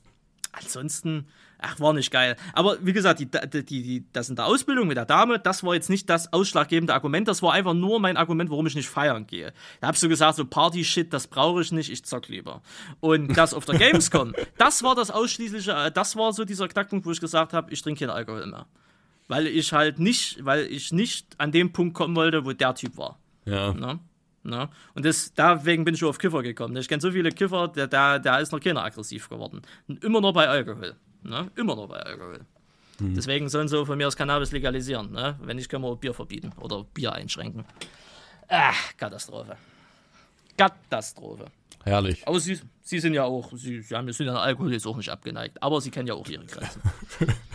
ansonsten ach, war nicht geil. Aber wie gesagt, die, die, die, das in der Ausbildung mit der Dame, das war jetzt nicht das ausschlaggebende Argument, das war einfach nur mein Argument, warum ich nicht feiern gehe. Da hab ich so gesagt, so Party-Shit, das brauche ich nicht, ich zock lieber. Und das auf der (laughs) Gamescom, das war das ausschließliche, äh, das war so dieser Knackpunkt, wo ich gesagt habe, ich trinke keinen Alkohol mehr. Weil ich halt nicht, weil ich nicht an dem Punkt kommen wollte, wo der Typ war. Ja. Na? Na? Und das, deswegen bin ich auf Kiffer gekommen. Ich kenne so viele Kiffer, der, der, der ist noch keiner aggressiv geworden. Und immer nur bei Alkohol. Ne? Immer noch bei Alkohol. Mhm. Deswegen sollen sie von mir das Cannabis legalisieren. Ne? Wenn nicht, können wir Bier verbieten oder Bier einschränken. Ach, Katastrophe. Katastrophe. Herrlich. Aber sie, sie sind ja auch, sie, sie haben, sind ja Alkohol jetzt auch nicht abgeneigt, aber sie kennen ja auch ihre Grenzen.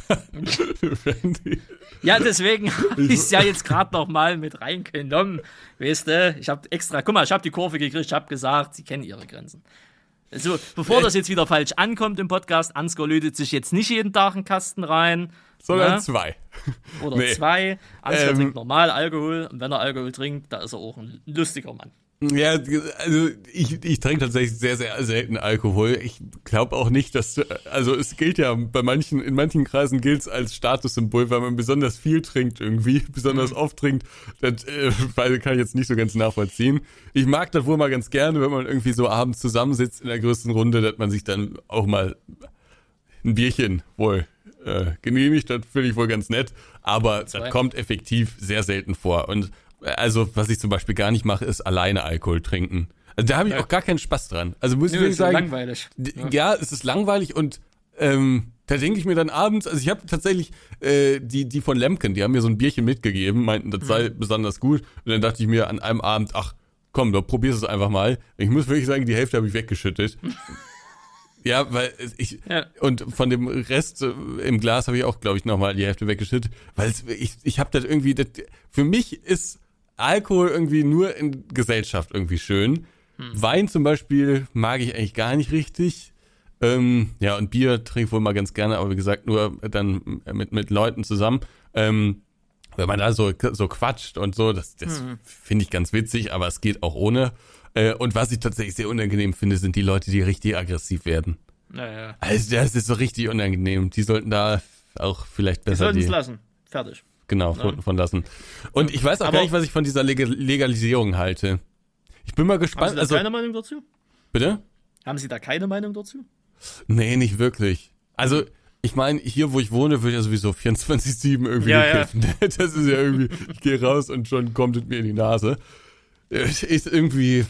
(laughs) ja, deswegen habe ich es ja jetzt gerade noch mal mit reingenommen. Weißt du, ich habe extra, guck mal, ich habe die Kurve gekriegt, ich habe gesagt, sie kennen ihre Grenzen. Also, bevor das jetzt wieder falsch ankommt im Podcast, Ansgar lötet sich jetzt nicht jeden Tag einen Kasten rein. Sondern ne? zwei. Oder nee. zwei. Ansgar ähm, trinkt normal Alkohol. Und wenn er Alkohol trinkt, da ist er auch ein lustiger Mann. Ja, also ich, ich trinke tatsächlich sehr, sehr selten Alkohol. Ich glaube auch nicht, dass, also es gilt ja bei manchen, in manchen Kreisen gilt es als Statussymbol, weil man besonders viel trinkt irgendwie, (laughs) besonders mhm. oft trinkt. Das äh, kann ich jetzt nicht so ganz nachvollziehen. Ich mag das wohl mal ganz gerne, wenn man irgendwie so abends zusammensitzt in der größten Runde, dass man sich dann auch mal ein Bierchen wohl äh, genehmigt. Das finde ich wohl ganz nett. Aber das kommt effektiv sehr selten vor. Und also was ich zum Beispiel gar nicht mache, ist alleine Alkohol trinken. Also da habe ich ja. auch gar keinen Spaß dran. Also muss nee, ich wirklich sagen, langweilig. Ja. ja, es ist langweilig und ähm, da denke ich mir dann abends, also ich habe tatsächlich äh, die die von Lemken, die haben mir so ein Bierchen mitgegeben, meinten, das sei mhm. besonders gut und dann dachte ich mir an einem Abend, ach komm, du probierst es einfach mal. Ich muss wirklich sagen, die Hälfte habe ich weggeschüttet. (laughs) Ja, weil ich ja. und von dem Rest äh, im Glas habe ich auch, glaube ich, nochmal die Hälfte weggeschüttet, weil ich ich habe das irgendwie das, für mich ist Alkohol irgendwie nur in Gesellschaft irgendwie schön. Hm. Wein zum Beispiel mag ich eigentlich gar nicht richtig. Ähm, ja, und Bier trinke ich wohl mal ganz gerne, aber wie gesagt, nur dann mit, mit Leuten zusammen. Ähm, wenn man da so, so quatscht und so, das, das hm. finde ich ganz witzig, aber es geht auch ohne. Äh, und was ich tatsächlich sehr unangenehm finde, sind die Leute, die richtig aggressiv werden. Naja. Also das ist so richtig unangenehm. Die sollten da auch vielleicht besser sollten es die, lassen. Fertig. Genau von, von lassen. Und ich weiß auch Aber- gar nicht, was ich von dieser Leg Legalisierung halte. Ich bin mal Haben Sie gespannt. da Also keine Meinung dazu? bitte? Haben Sie da keine Meinung dazu? Nee, nicht wirklich. Also, ich meine, hier, wo ich wohne, wird ja sowieso 24-7 irgendwie Ja, ja. gekiffen. (laughs) Das ist ja irgendwie, ich gehe raus und schon kommt es mir in die Nase. Ist irgendwie,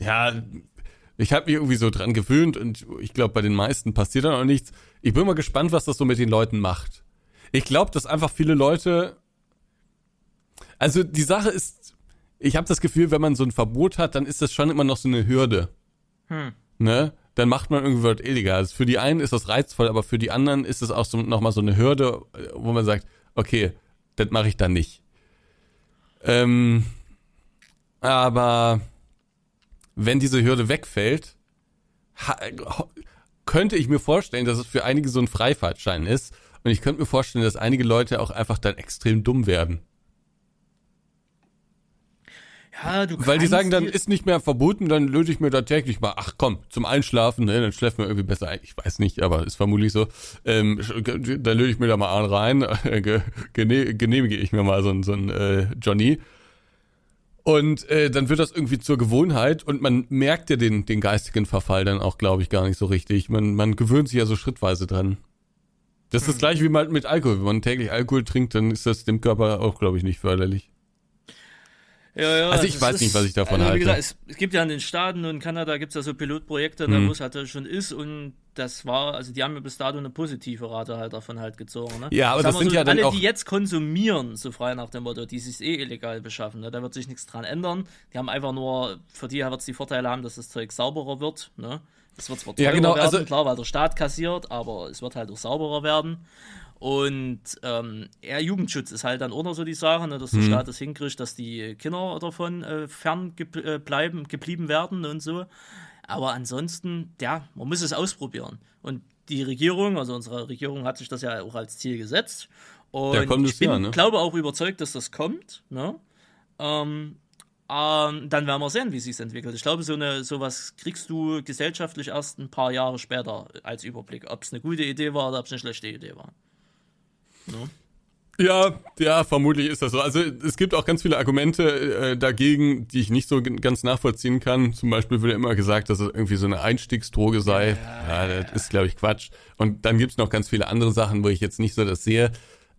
ja, ich habe mich irgendwie so dran gewöhnt und ich glaube, bei den meisten passiert dann auch nichts. Ich bin mal gespannt, was das so mit den Leuten macht. Ich glaube, dass einfach viele Leute, also die Sache ist, ich habe das Gefühl, wenn man so ein Verbot hat, dann ist das schon immer noch so eine Hürde Hm. ne, dann macht man irgendwie was Illegales. Für die einen ist das reizvoll, aber für die anderen ist es auch so, nochmal so eine Hürde, wo man sagt, okay, das mache ich dann nicht. Ähm, aber wenn diese Hürde wegfällt, könnte ich mir vorstellen, dass es für einige so ein Freifahrtschein ist. Und ich könnte mir vorstellen, dass einige Leute auch einfach dann extrem dumm werden. Ja, du Weil die sagen dann, ist nicht mehr verboten, dann löse ich mir da täglich mal, ach komm, zum Einschlafen, ne, dann schläft man irgendwie besser ein. Ich weiß nicht, aber ist vermutlich so. Ähm, dann löse ich mir da mal einen rein, (laughs) ge- gene- genehmige ich mir mal so ein, so ein äh, Johnny. Und äh, dann wird das irgendwie zur Gewohnheit und man merkt ja den, den geistigen Verfall dann auch, glaube ich, gar nicht so richtig. Man, man gewöhnt sich ja so schrittweise dran. Das ist das gleiche wie mal mit Alkohol. Wenn man täglich Alkohol trinkt, dann ist das dem Körper auch, glaube ich, nicht förderlich. Ja, ja, Also ich das weiß nicht, was ich davon also wie halte. Gesagt, es, es gibt ja in den Staaten und in Kanada gibt es ja so Pilotprojekte, ne, Mhm. wo es halt schon ist und das war, also die haben ja bis dato eine positive Rate halt davon halt gezogen. Ne? Ja, aber das wir sind so, ja dann alle, auch- die jetzt konsumieren, so frei nach dem Motto, die sich eh illegal beschaffen, ne? da wird sich nichts dran ändern. Die haben einfach nur, für die wird es die Vorteile haben, dass das Zeug sauberer wird. Ne? Es wird zwar teurer Ja, genau, werden, also- klar, weil der Staat kassiert, aber es wird halt auch sauberer werden. Und ähm, eher Jugendschutz ist halt dann auch noch so die Sache, ne, dass der Mhm. Staat es hinkriegt, dass die Kinder davon äh, fern äh, bleiben, geblieben werden und so. Aber ansonsten, ja, man muss es ausprobieren. Und die Regierung, also unsere Regierung hat sich das ja auch als Ziel gesetzt. Und Ja, kommt ich bin, ja, ne? glaube auch überzeugt, dass das kommt. Ne? Ähm, ähm, dann werden wir sehen, wie sich entwickelt. Ich glaube, so eine sowas kriegst du gesellschaftlich erst ein paar Jahre später als Überblick, ob es eine gute Idee war oder ob es eine schlechte Idee war. Ja, ja, vermutlich ist das so. Also es gibt auch ganz viele Argumente äh, dagegen, die ich nicht so ganz nachvollziehen kann. Zum Beispiel wird ja immer gesagt, dass es irgendwie so eine Einstiegsdroge sei. Ja, das ist, glaube ich, Quatsch. Und dann gibt's noch ganz viele andere Sachen, wo ich jetzt nicht so das sehe.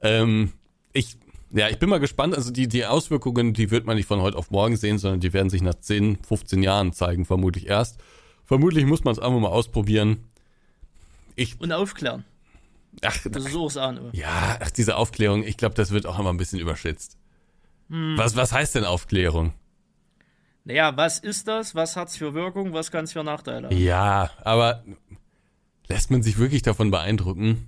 Ähm, ich, ja, ich bin mal gespannt. Also die, die Auswirkungen, die wird man nicht von heute auf morgen sehen, sondern die werden sich nach 10, 15 Jahren zeigen, vermutlich erst. Vermutlich muss man es einfach mal ausprobieren. Ich, Und aufklären. ach, Das ist auch das A und O. ja, ach, diese Aufklärung, ich glaube, das wird auch immer ein bisschen überschätzt. Was, was heißt denn Aufklärung? Naja, was ist das? Was hat's für Wirkung? Was kann es für Nachteile haben? Ja, aber lässt man sich wirklich davon beeindrucken?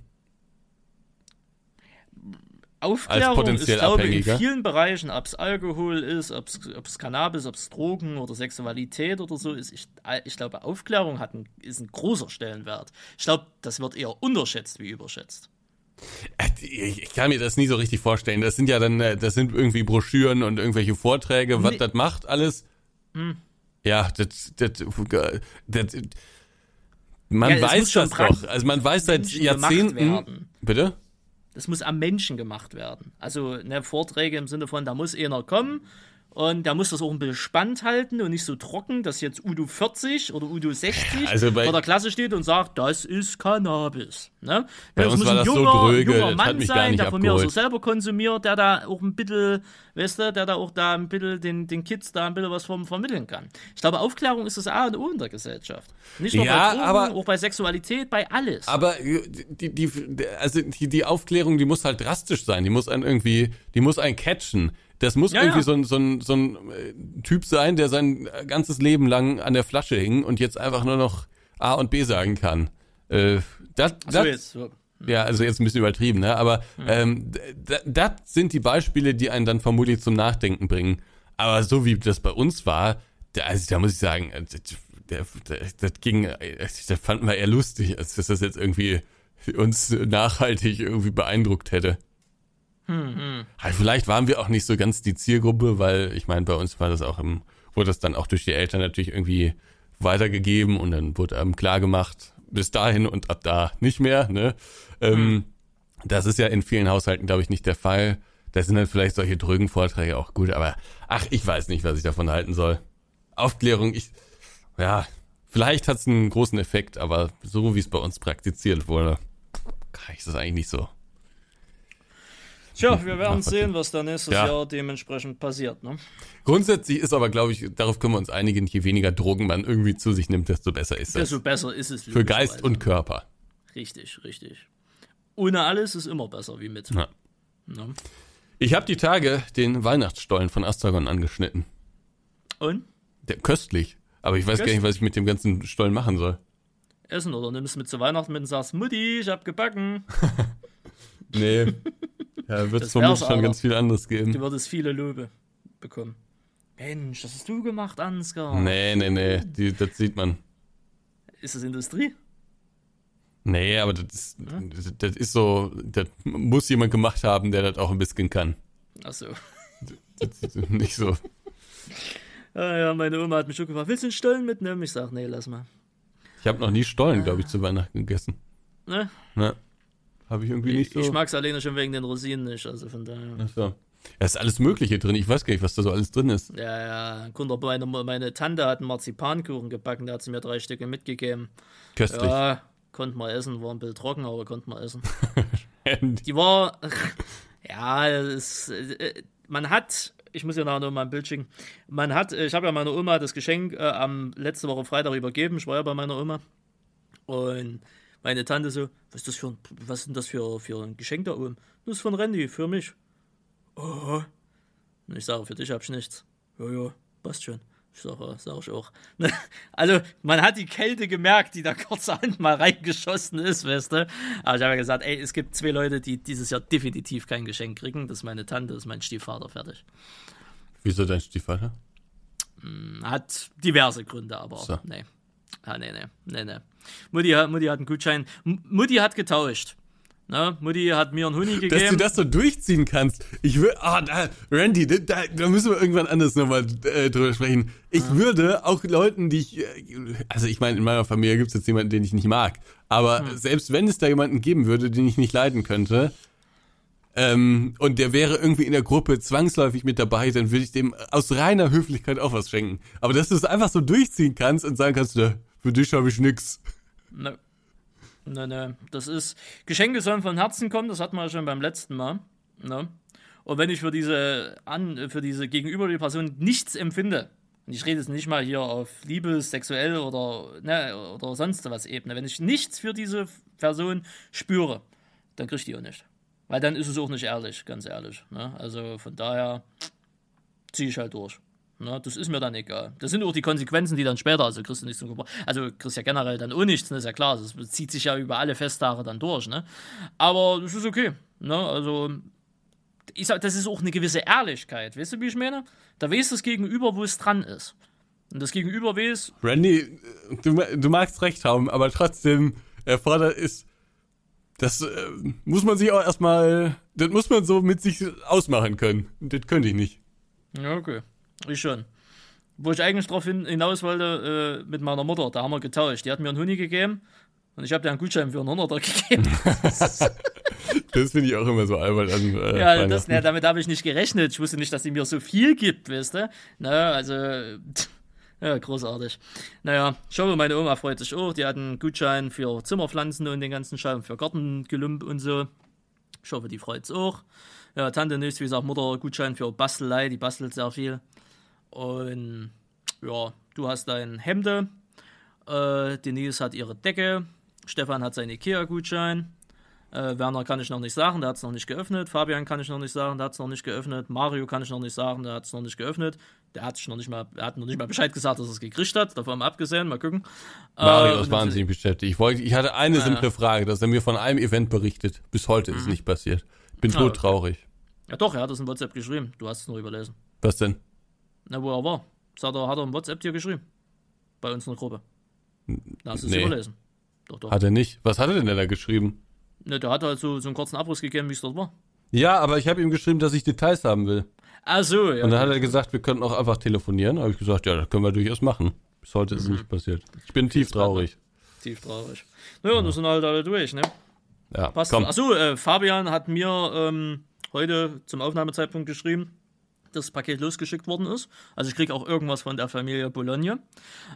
Aufklärung ist, glaube ich, in vielen Bereichen, ob es Alkohol ist, ob es Cannabis, ob es Drogen oder Sexualität oder so ist. Ich, ich glaube, Aufklärung hat ein, ist ein großer Stellenwert. Ich glaube, das wird eher unterschätzt wie überschätzt. Äh, Ich, kann mir das nie so richtig vorstellen. Das sind ja dann, äh, das sind irgendwie Broschüren und irgendwelche Vorträge, was Nee. das macht alles. Ja, das, das, das, man Ja, weiß das doch. Also man weiß seit Jahrzehnten. Bitte? Das muss am Menschen gemacht werden. Also ne, Vorträge im Sinne von, da muss einer kommen und der muss das auch ein bisschen spannend halten und nicht so trocken, dass jetzt Udo 40 oder Udo 60 Also bei- vor der Klasse steht und sagt, das ist Cannabis. Ne? Bei das uns muss war ein das so junger, dröge, junger Mann sein, der von mir aus auch abgeholt. selber konsumiert, der da auch ein bisschen, weißt du, der da auch da ein bisschen den, den Kids da ein bisschen was vom vermitteln kann. Ich glaube, Aufklärung ist das A und O in der Gesellschaft. Nicht nur Ja, bei Drogen, aber- auch bei Sexualität, bei alles. Aber äh, die, die, also die, die Aufklärung, die muss halt drastisch sein. Die muss einen irgendwie, die muss einen catchen. Das muss Ja, irgendwie ja. so ein, so ein, so ein äh, Typ sein, der sein ganzes Leben lang an der Flasche hing und jetzt einfach nur noch A und B sagen kann. Äh, das, so jetzt. So. ja, also jetzt ein bisschen übertrieben, ne? Aber ähm, d- das sind die Beispiele, die einen dann vermutlich zum Nachdenken bringen. Aber so wie das bei uns war, da, also da muss ich sagen, äh, das, der- das, das ging, äh, das fanden wir eher lustig, als dass das jetzt irgendwie uns nachhaltig irgendwie beeindruckt hätte. Hm, Halt, vielleicht waren wir auch nicht so ganz die Zielgruppe, weil ich meine, bei uns war das auch im wurde das dann auch durch die Eltern natürlich irgendwie weitergegeben und dann wurde einem klar gemacht, bis dahin und ab da nicht mehr. Ne? Ähm, Das ist ja in vielen Haushalten, glaube ich, nicht der Fall. Da sind dann vielleicht solche drögen Vorträge auch gut, aber ach, ich weiß nicht, was ich davon halten soll. Aufklärung, ich, ja, vielleicht hat es einen großen Effekt, aber so wie es bei uns praktiziert wurde, kann ich das eigentlich nicht so. Tja, wir werden sehen, was da nächstes Ja. Jahr dementsprechend passiert. Ne? Grundsätzlich ist aber, glaube ich, darauf können wir uns einigen, je weniger Drogen man irgendwie zu sich nimmt, desto besser ist das. Desto besser ist es. Für Geist und Körper. Richtig, richtig. Ohne alles ist immer besser wie mit. Ja. Ne? Ich habe die Tage den Weihnachtsstollen von Astragon angeschnitten. Und? Der, köstlich. Aber ich weiß gar nicht, was ich mit dem ganzen Stollen machen soll. Essen oder nimmst mit zu Weihnachten mit und sagst, Mutti, ich hab gebacken. (laughs) Nee. (laughs) Ja, wird es vermutlich schon ganz viel anderes geben. Du würdest viele Lobe bekommen. Mensch, das hast du gemacht, Ansgar. Nee, nee, nee. Die, das sieht man. Ist das Industrie? Nee, aber das ist, das, das ist so, das muss jemand gemacht haben, der das auch ein bisschen kann. Achso. Das ist nicht so. Ja, (laughs) ja, meine Oma hat mich schon gefragt, willst du einen Stollen mitnehmen? Ich sag, nee, lass mal. Ich habe noch nie Stollen, glaube ich, zu Weihnachten gegessen. Ne? Ne? Habe ich irgendwie nicht so. Ich mag's alleine schon wegen den Rosinen nicht, also von daher. Ach so. Da ist alles Mögliche drin. Ich weiß gar nicht, was da so alles drin ist. Ja, ja, Kunde, meine, meine Tante hat einen Marzipankuchen gebacken, da hat sie mir drei Stücke mitgegeben. Köstlich. Ja, konnte man essen, war ein bisschen trocken, aber konnte man essen. (laughs) Die- war, (laughs) ja, es, äh, man hat, ich muss ja nachher noch mal ein Bild schicken, man hat, ich habe ja meiner Oma das Geschenk äh, am letzte Woche Freitag übergeben, ich war ja bei meiner Oma und meine Tante so, was ist das für ein, was ist denn das für, für ein Geschenk da oben? Das ist von Randy, für mich. Oh. Und ich sage, für dich hab ich nichts. Ja, ja, passt schon. Ich sage, sag ich auch. (laughs) Also, man hat die Kälte gemerkt, die da kurzerhand mal reingeschossen ist, weißt du. Aber ich habe ja gesagt, ey, es gibt zwei Leute, die dieses Jahr definitiv kein Geschenk kriegen. Das ist meine Tante, das ist mein Stiefvater, fertig. Wieso dein Stiefvater? Hat diverse Gründe, aber So. nee. Ah, nee, nee, nee, nee. Mutti, hat- Mutti hat einen Gutschein. M Mutti hat getauscht. Ne? Mutti hat mir einen Huni Dass du gegeben. das so durchziehen kannst. Ich will, ah, da, Randy, da, da, müssen wir irgendwann anders nochmal äh, drüber sprechen. Ich würde auch Leuten, die ich, äh, also ich meine, in meiner Familie gibt es jetzt jemanden, den ich nicht mag. Aber selbst wenn es da jemanden geben würde, den ich nicht leiden könnte, ähm, und der wäre irgendwie in der Gruppe zwangsläufig mit dabei, dann würde ich dem aus reiner Höflichkeit auch was schenken. Aber dass du es einfach so durchziehen kannst und sagen kannst, "Ja, für dich habe ich nix. Ne. Ne, ne. Das ist. Geschenke sollen von Herzen kommen, das hatten wir ja schon beim letzten Mal. Ne? Und wenn ich für diese an, für diese gegenüber die Person nichts empfinde, und ich rede jetzt nicht mal hier auf Liebe, sexuell oder, ne, oder sonst was Ebene, wenn ich nichts für diese Person spüre, dann krieg ich die auch nicht. Weil dann ist es auch nicht ehrlich, ganz ehrlich. Ne? Also von daher ziehe ich halt durch. Ne, das ist mir dann egal. Das sind auch die Konsequenzen, die dann später, also kriegst du nicht zum Gebrauch. Also kriegst ja generell dann auch nichts, ne, ist ja klar. Das zieht sich ja über alle Festtage dann durch, ne? Aber das ist okay. Ne? Also, ich sag, das ist auch eine gewisse Ehrlichkeit. Weißt du, wie ich meine? Da weiß das Gegenüber, wo es dran ist. Und das Gegenüber weiß, Randy, du, du magst recht haben, aber trotzdem erfordert ist, das äh, muss man sich auch erstmal, das muss man so mit sich ausmachen können. Das könnte ich nicht. Ja, okay. Ich schon. Wo ich eigentlich drauf hin, hinaus wollte, äh, mit meiner Mutter, da haben wir getauscht. Die hat mir einen Huni gegeben und ich habe dir einen Gutschein für einen 100er (laughs) gegeben. (laughs) Das finde ich auch immer so albern an äh, ja, das, ja, damit habe ich nicht gerechnet. Ich wusste nicht, dass sie mir so viel gibt, weißt du? Na, also, ja, großartig. Naja, schau mal, meine Oma freut sich auch. Die hat einen Gutschein für Zimmerpflanzen und den ganzen Scheiben, für Gartengelümp und so. Ich hoffe, die freut es auch. Ja, Tante nicht, wie gesagt, Mutter Gutschein für Bastelei, die bastelt sehr viel. Und ja, du hast dein Hemde. Äh, Denise hat ihre Decke. Stefan hat seinen Ikea-Gutschein. Äh, Werner kann ich noch nicht sagen, der hat es noch nicht geöffnet. Fabian kann ich noch nicht sagen, der hat es noch nicht geöffnet. Mario kann ich noch nicht sagen, der hat es noch nicht geöffnet. Der hat sich noch nicht mal, er hat noch nicht mal Bescheid gesagt, dass er es gekriegt hat. Davon mal abgesehen, mal gucken. Mario Äh, ist wahnsinnig beschäftigt. Ich, wollte, ich hatte eine Ja. simple Frage, dass er mir von einem Event berichtet. Bis heute ist es nicht passiert. Bin Ah, tot okay. traurig. Ja doch, er hat es in WhatsApp geschrieben. Du hast es nur überlesen. Was denn? Na, wo er war. Sagt er, hat er im WhatsApp dir geschrieben. Bei uns in der Gruppe. Da hast du es Nee. überlesen. Doch, doch. Hat er nicht. Was hat er denn da geschrieben? Ne, der hat halt so, so einen kurzen Abriss gegeben, wie es dort war. Ja, aber ich habe ihm geschrieben, dass ich Details haben will. Ach so, ja. Und dann hat er gesagt, wir könnten auch einfach telefonieren. Da habe ich gesagt, ja, das können wir durchaus machen. Bis heute ist es nicht passiert. Ich bin tief traurig. Tief traurig. Naja, und das sind halt alle durch, ne? Ja, Passt. komm. Achso, äh, Fabian hat mir ähm, heute zum Aufnahmezeitpunkt geschrieben, das Paket losgeschickt worden ist. Also ich kriege auch irgendwas von der Familie Bologna.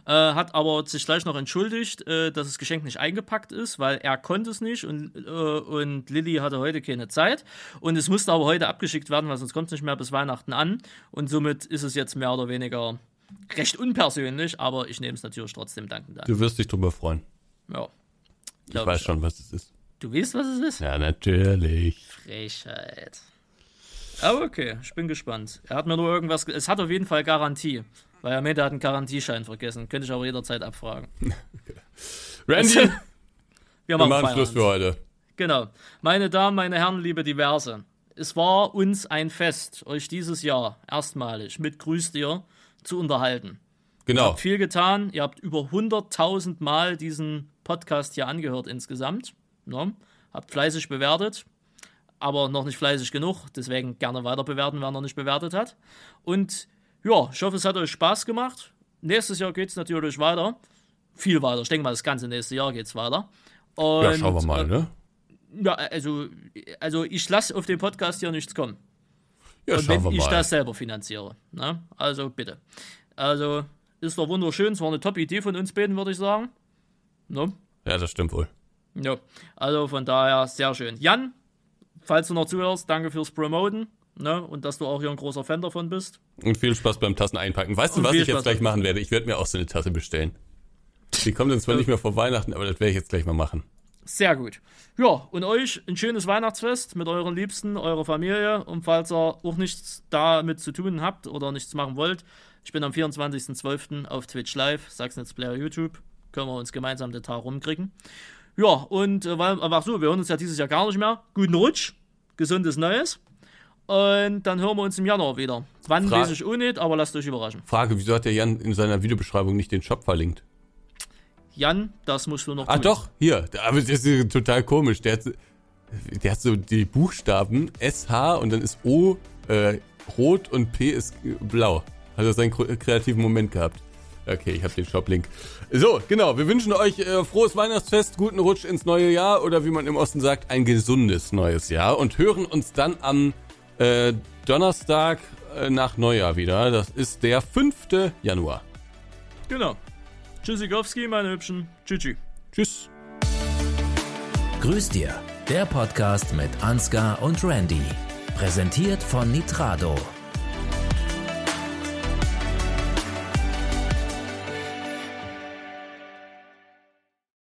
Äh, hat aber sich gleich noch entschuldigt, äh, dass das Geschenk nicht eingepackt ist, weil er konnte es nicht und, äh, und Lilly hatte heute keine Zeit. Und es musste aber heute abgeschickt werden, weil sonst kommt es nicht mehr bis Weihnachten an. Und somit ist es jetzt mehr oder weniger recht unpersönlich, aber ich nehme es natürlich trotzdem dankend an. Du wirst dich drüber freuen. Ja. Ich weiß schon, was es ist. Du weißt, was es ist? Ja, natürlich. Frechheit. Aber okay, ich bin gespannt. Er hat mir nur irgendwas. ge- Es hat auf jeden Fall Garantie. Weil er meinte, er hat einen Garantieschein vergessen. Könnte ich aber jederzeit abfragen. (laughs) Randy, (laughs) Wir wir machen, machen Schluss für heute. Genau. Meine Damen, meine Herren, liebe Diverse. Es war uns ein Fest, euch dieses Jahr erstmalig mit Grüß dir zu unterhalten. Ihr Genau. habt viel getan. Ihr habt über 100.000 Mal diesen Podcast hier angehört insgesamt. Ne? Habt fleißig bewertet, aber noch nicht fleißig genug. Deswegen gerne weiter bewerten, wer noch nicht bewertet hat. Und ja, ich hoffe, es hat euch Spaß gemacht. Nächstes Jahr geht es natürlich weiter. Viel weiter. Ich denke mal, das ganze nächste Jahr geht es weiter. Und, Ja, schauen wir mal, äh, ne? Ja, also, also ich lasse auf den Podcast hier nichts kommen. Ja, Und schauen wenn ich mal. das selber finanziere. Ne? Also bitte. Also ist doch wunderschön. Es war eine Top-Idee von uns beiden, würde ich sagen. Ne? Ja, das stimmt wohl. Ja. Also von daher sehr schön. Jan, falls du noch zuhörst, danke fürs Promoten. Ne? Und dass du auch hier ein großer Fan davon bist. Und viel Spaß beim Tassen einpacken. Weißt du, was ich jetzt Spaß gleich beim- machen werde? Ich werde mir auch so eine Tasse bestellen. Die kommt dann zwar nicht mehr vor Weihnachten, aber das werde ich jetzt gleich mal machen. Sehr gut. Ja, und euch ein schönes Weihnachtsfest mit euren Liebsten, eurer Familie. Und falls ihr auch nichts damit zu tun habt oder nichts machen wollt, ich bin am 24.12. auf Twitch Live, Sachsen Player YouTube. Können wir uns gemeinsam den Tag rumkriegen. Ja, und äh, weil, ach so, wir hören uns ja dieses Jahr gar nicht mehr. Guten Rutsch, gesundes Neues. Und dann hören wir uns im Januar wieder. Wann Fra- weiß ich auch nicht, aber lasst euch überraschen. Frage, wieso hat der Jan in seiner Videobeschreibung nicht den Shop verlinkt? Jan, das musst du noch Ah, doch, hier. Aber das ist total komisch. Der hat, so- der hat so die Buchstaben SH und dann ist O äh, rot und P ist blau. Hat er seinen kre- kreativen Moment gehabt. Okay, ich habe den Shop-Link. So, genau. Wir wünschen euch äh, frohes Weihnachtsfest, guten Rutsch ins neue Jahr oder wie man im Osten sagt, ein gesundes neues Jahr und hören uns dann am äh, Donnerstag äh, nach Neujahr wieder. Das ist der 5. Januar. Genau. Tschüssikowski, meine Hübschen. Tschüssi. Tschüss. Grüß dir, der Podcast mit Ansgar und Randy. Präsentiert von Nitrado.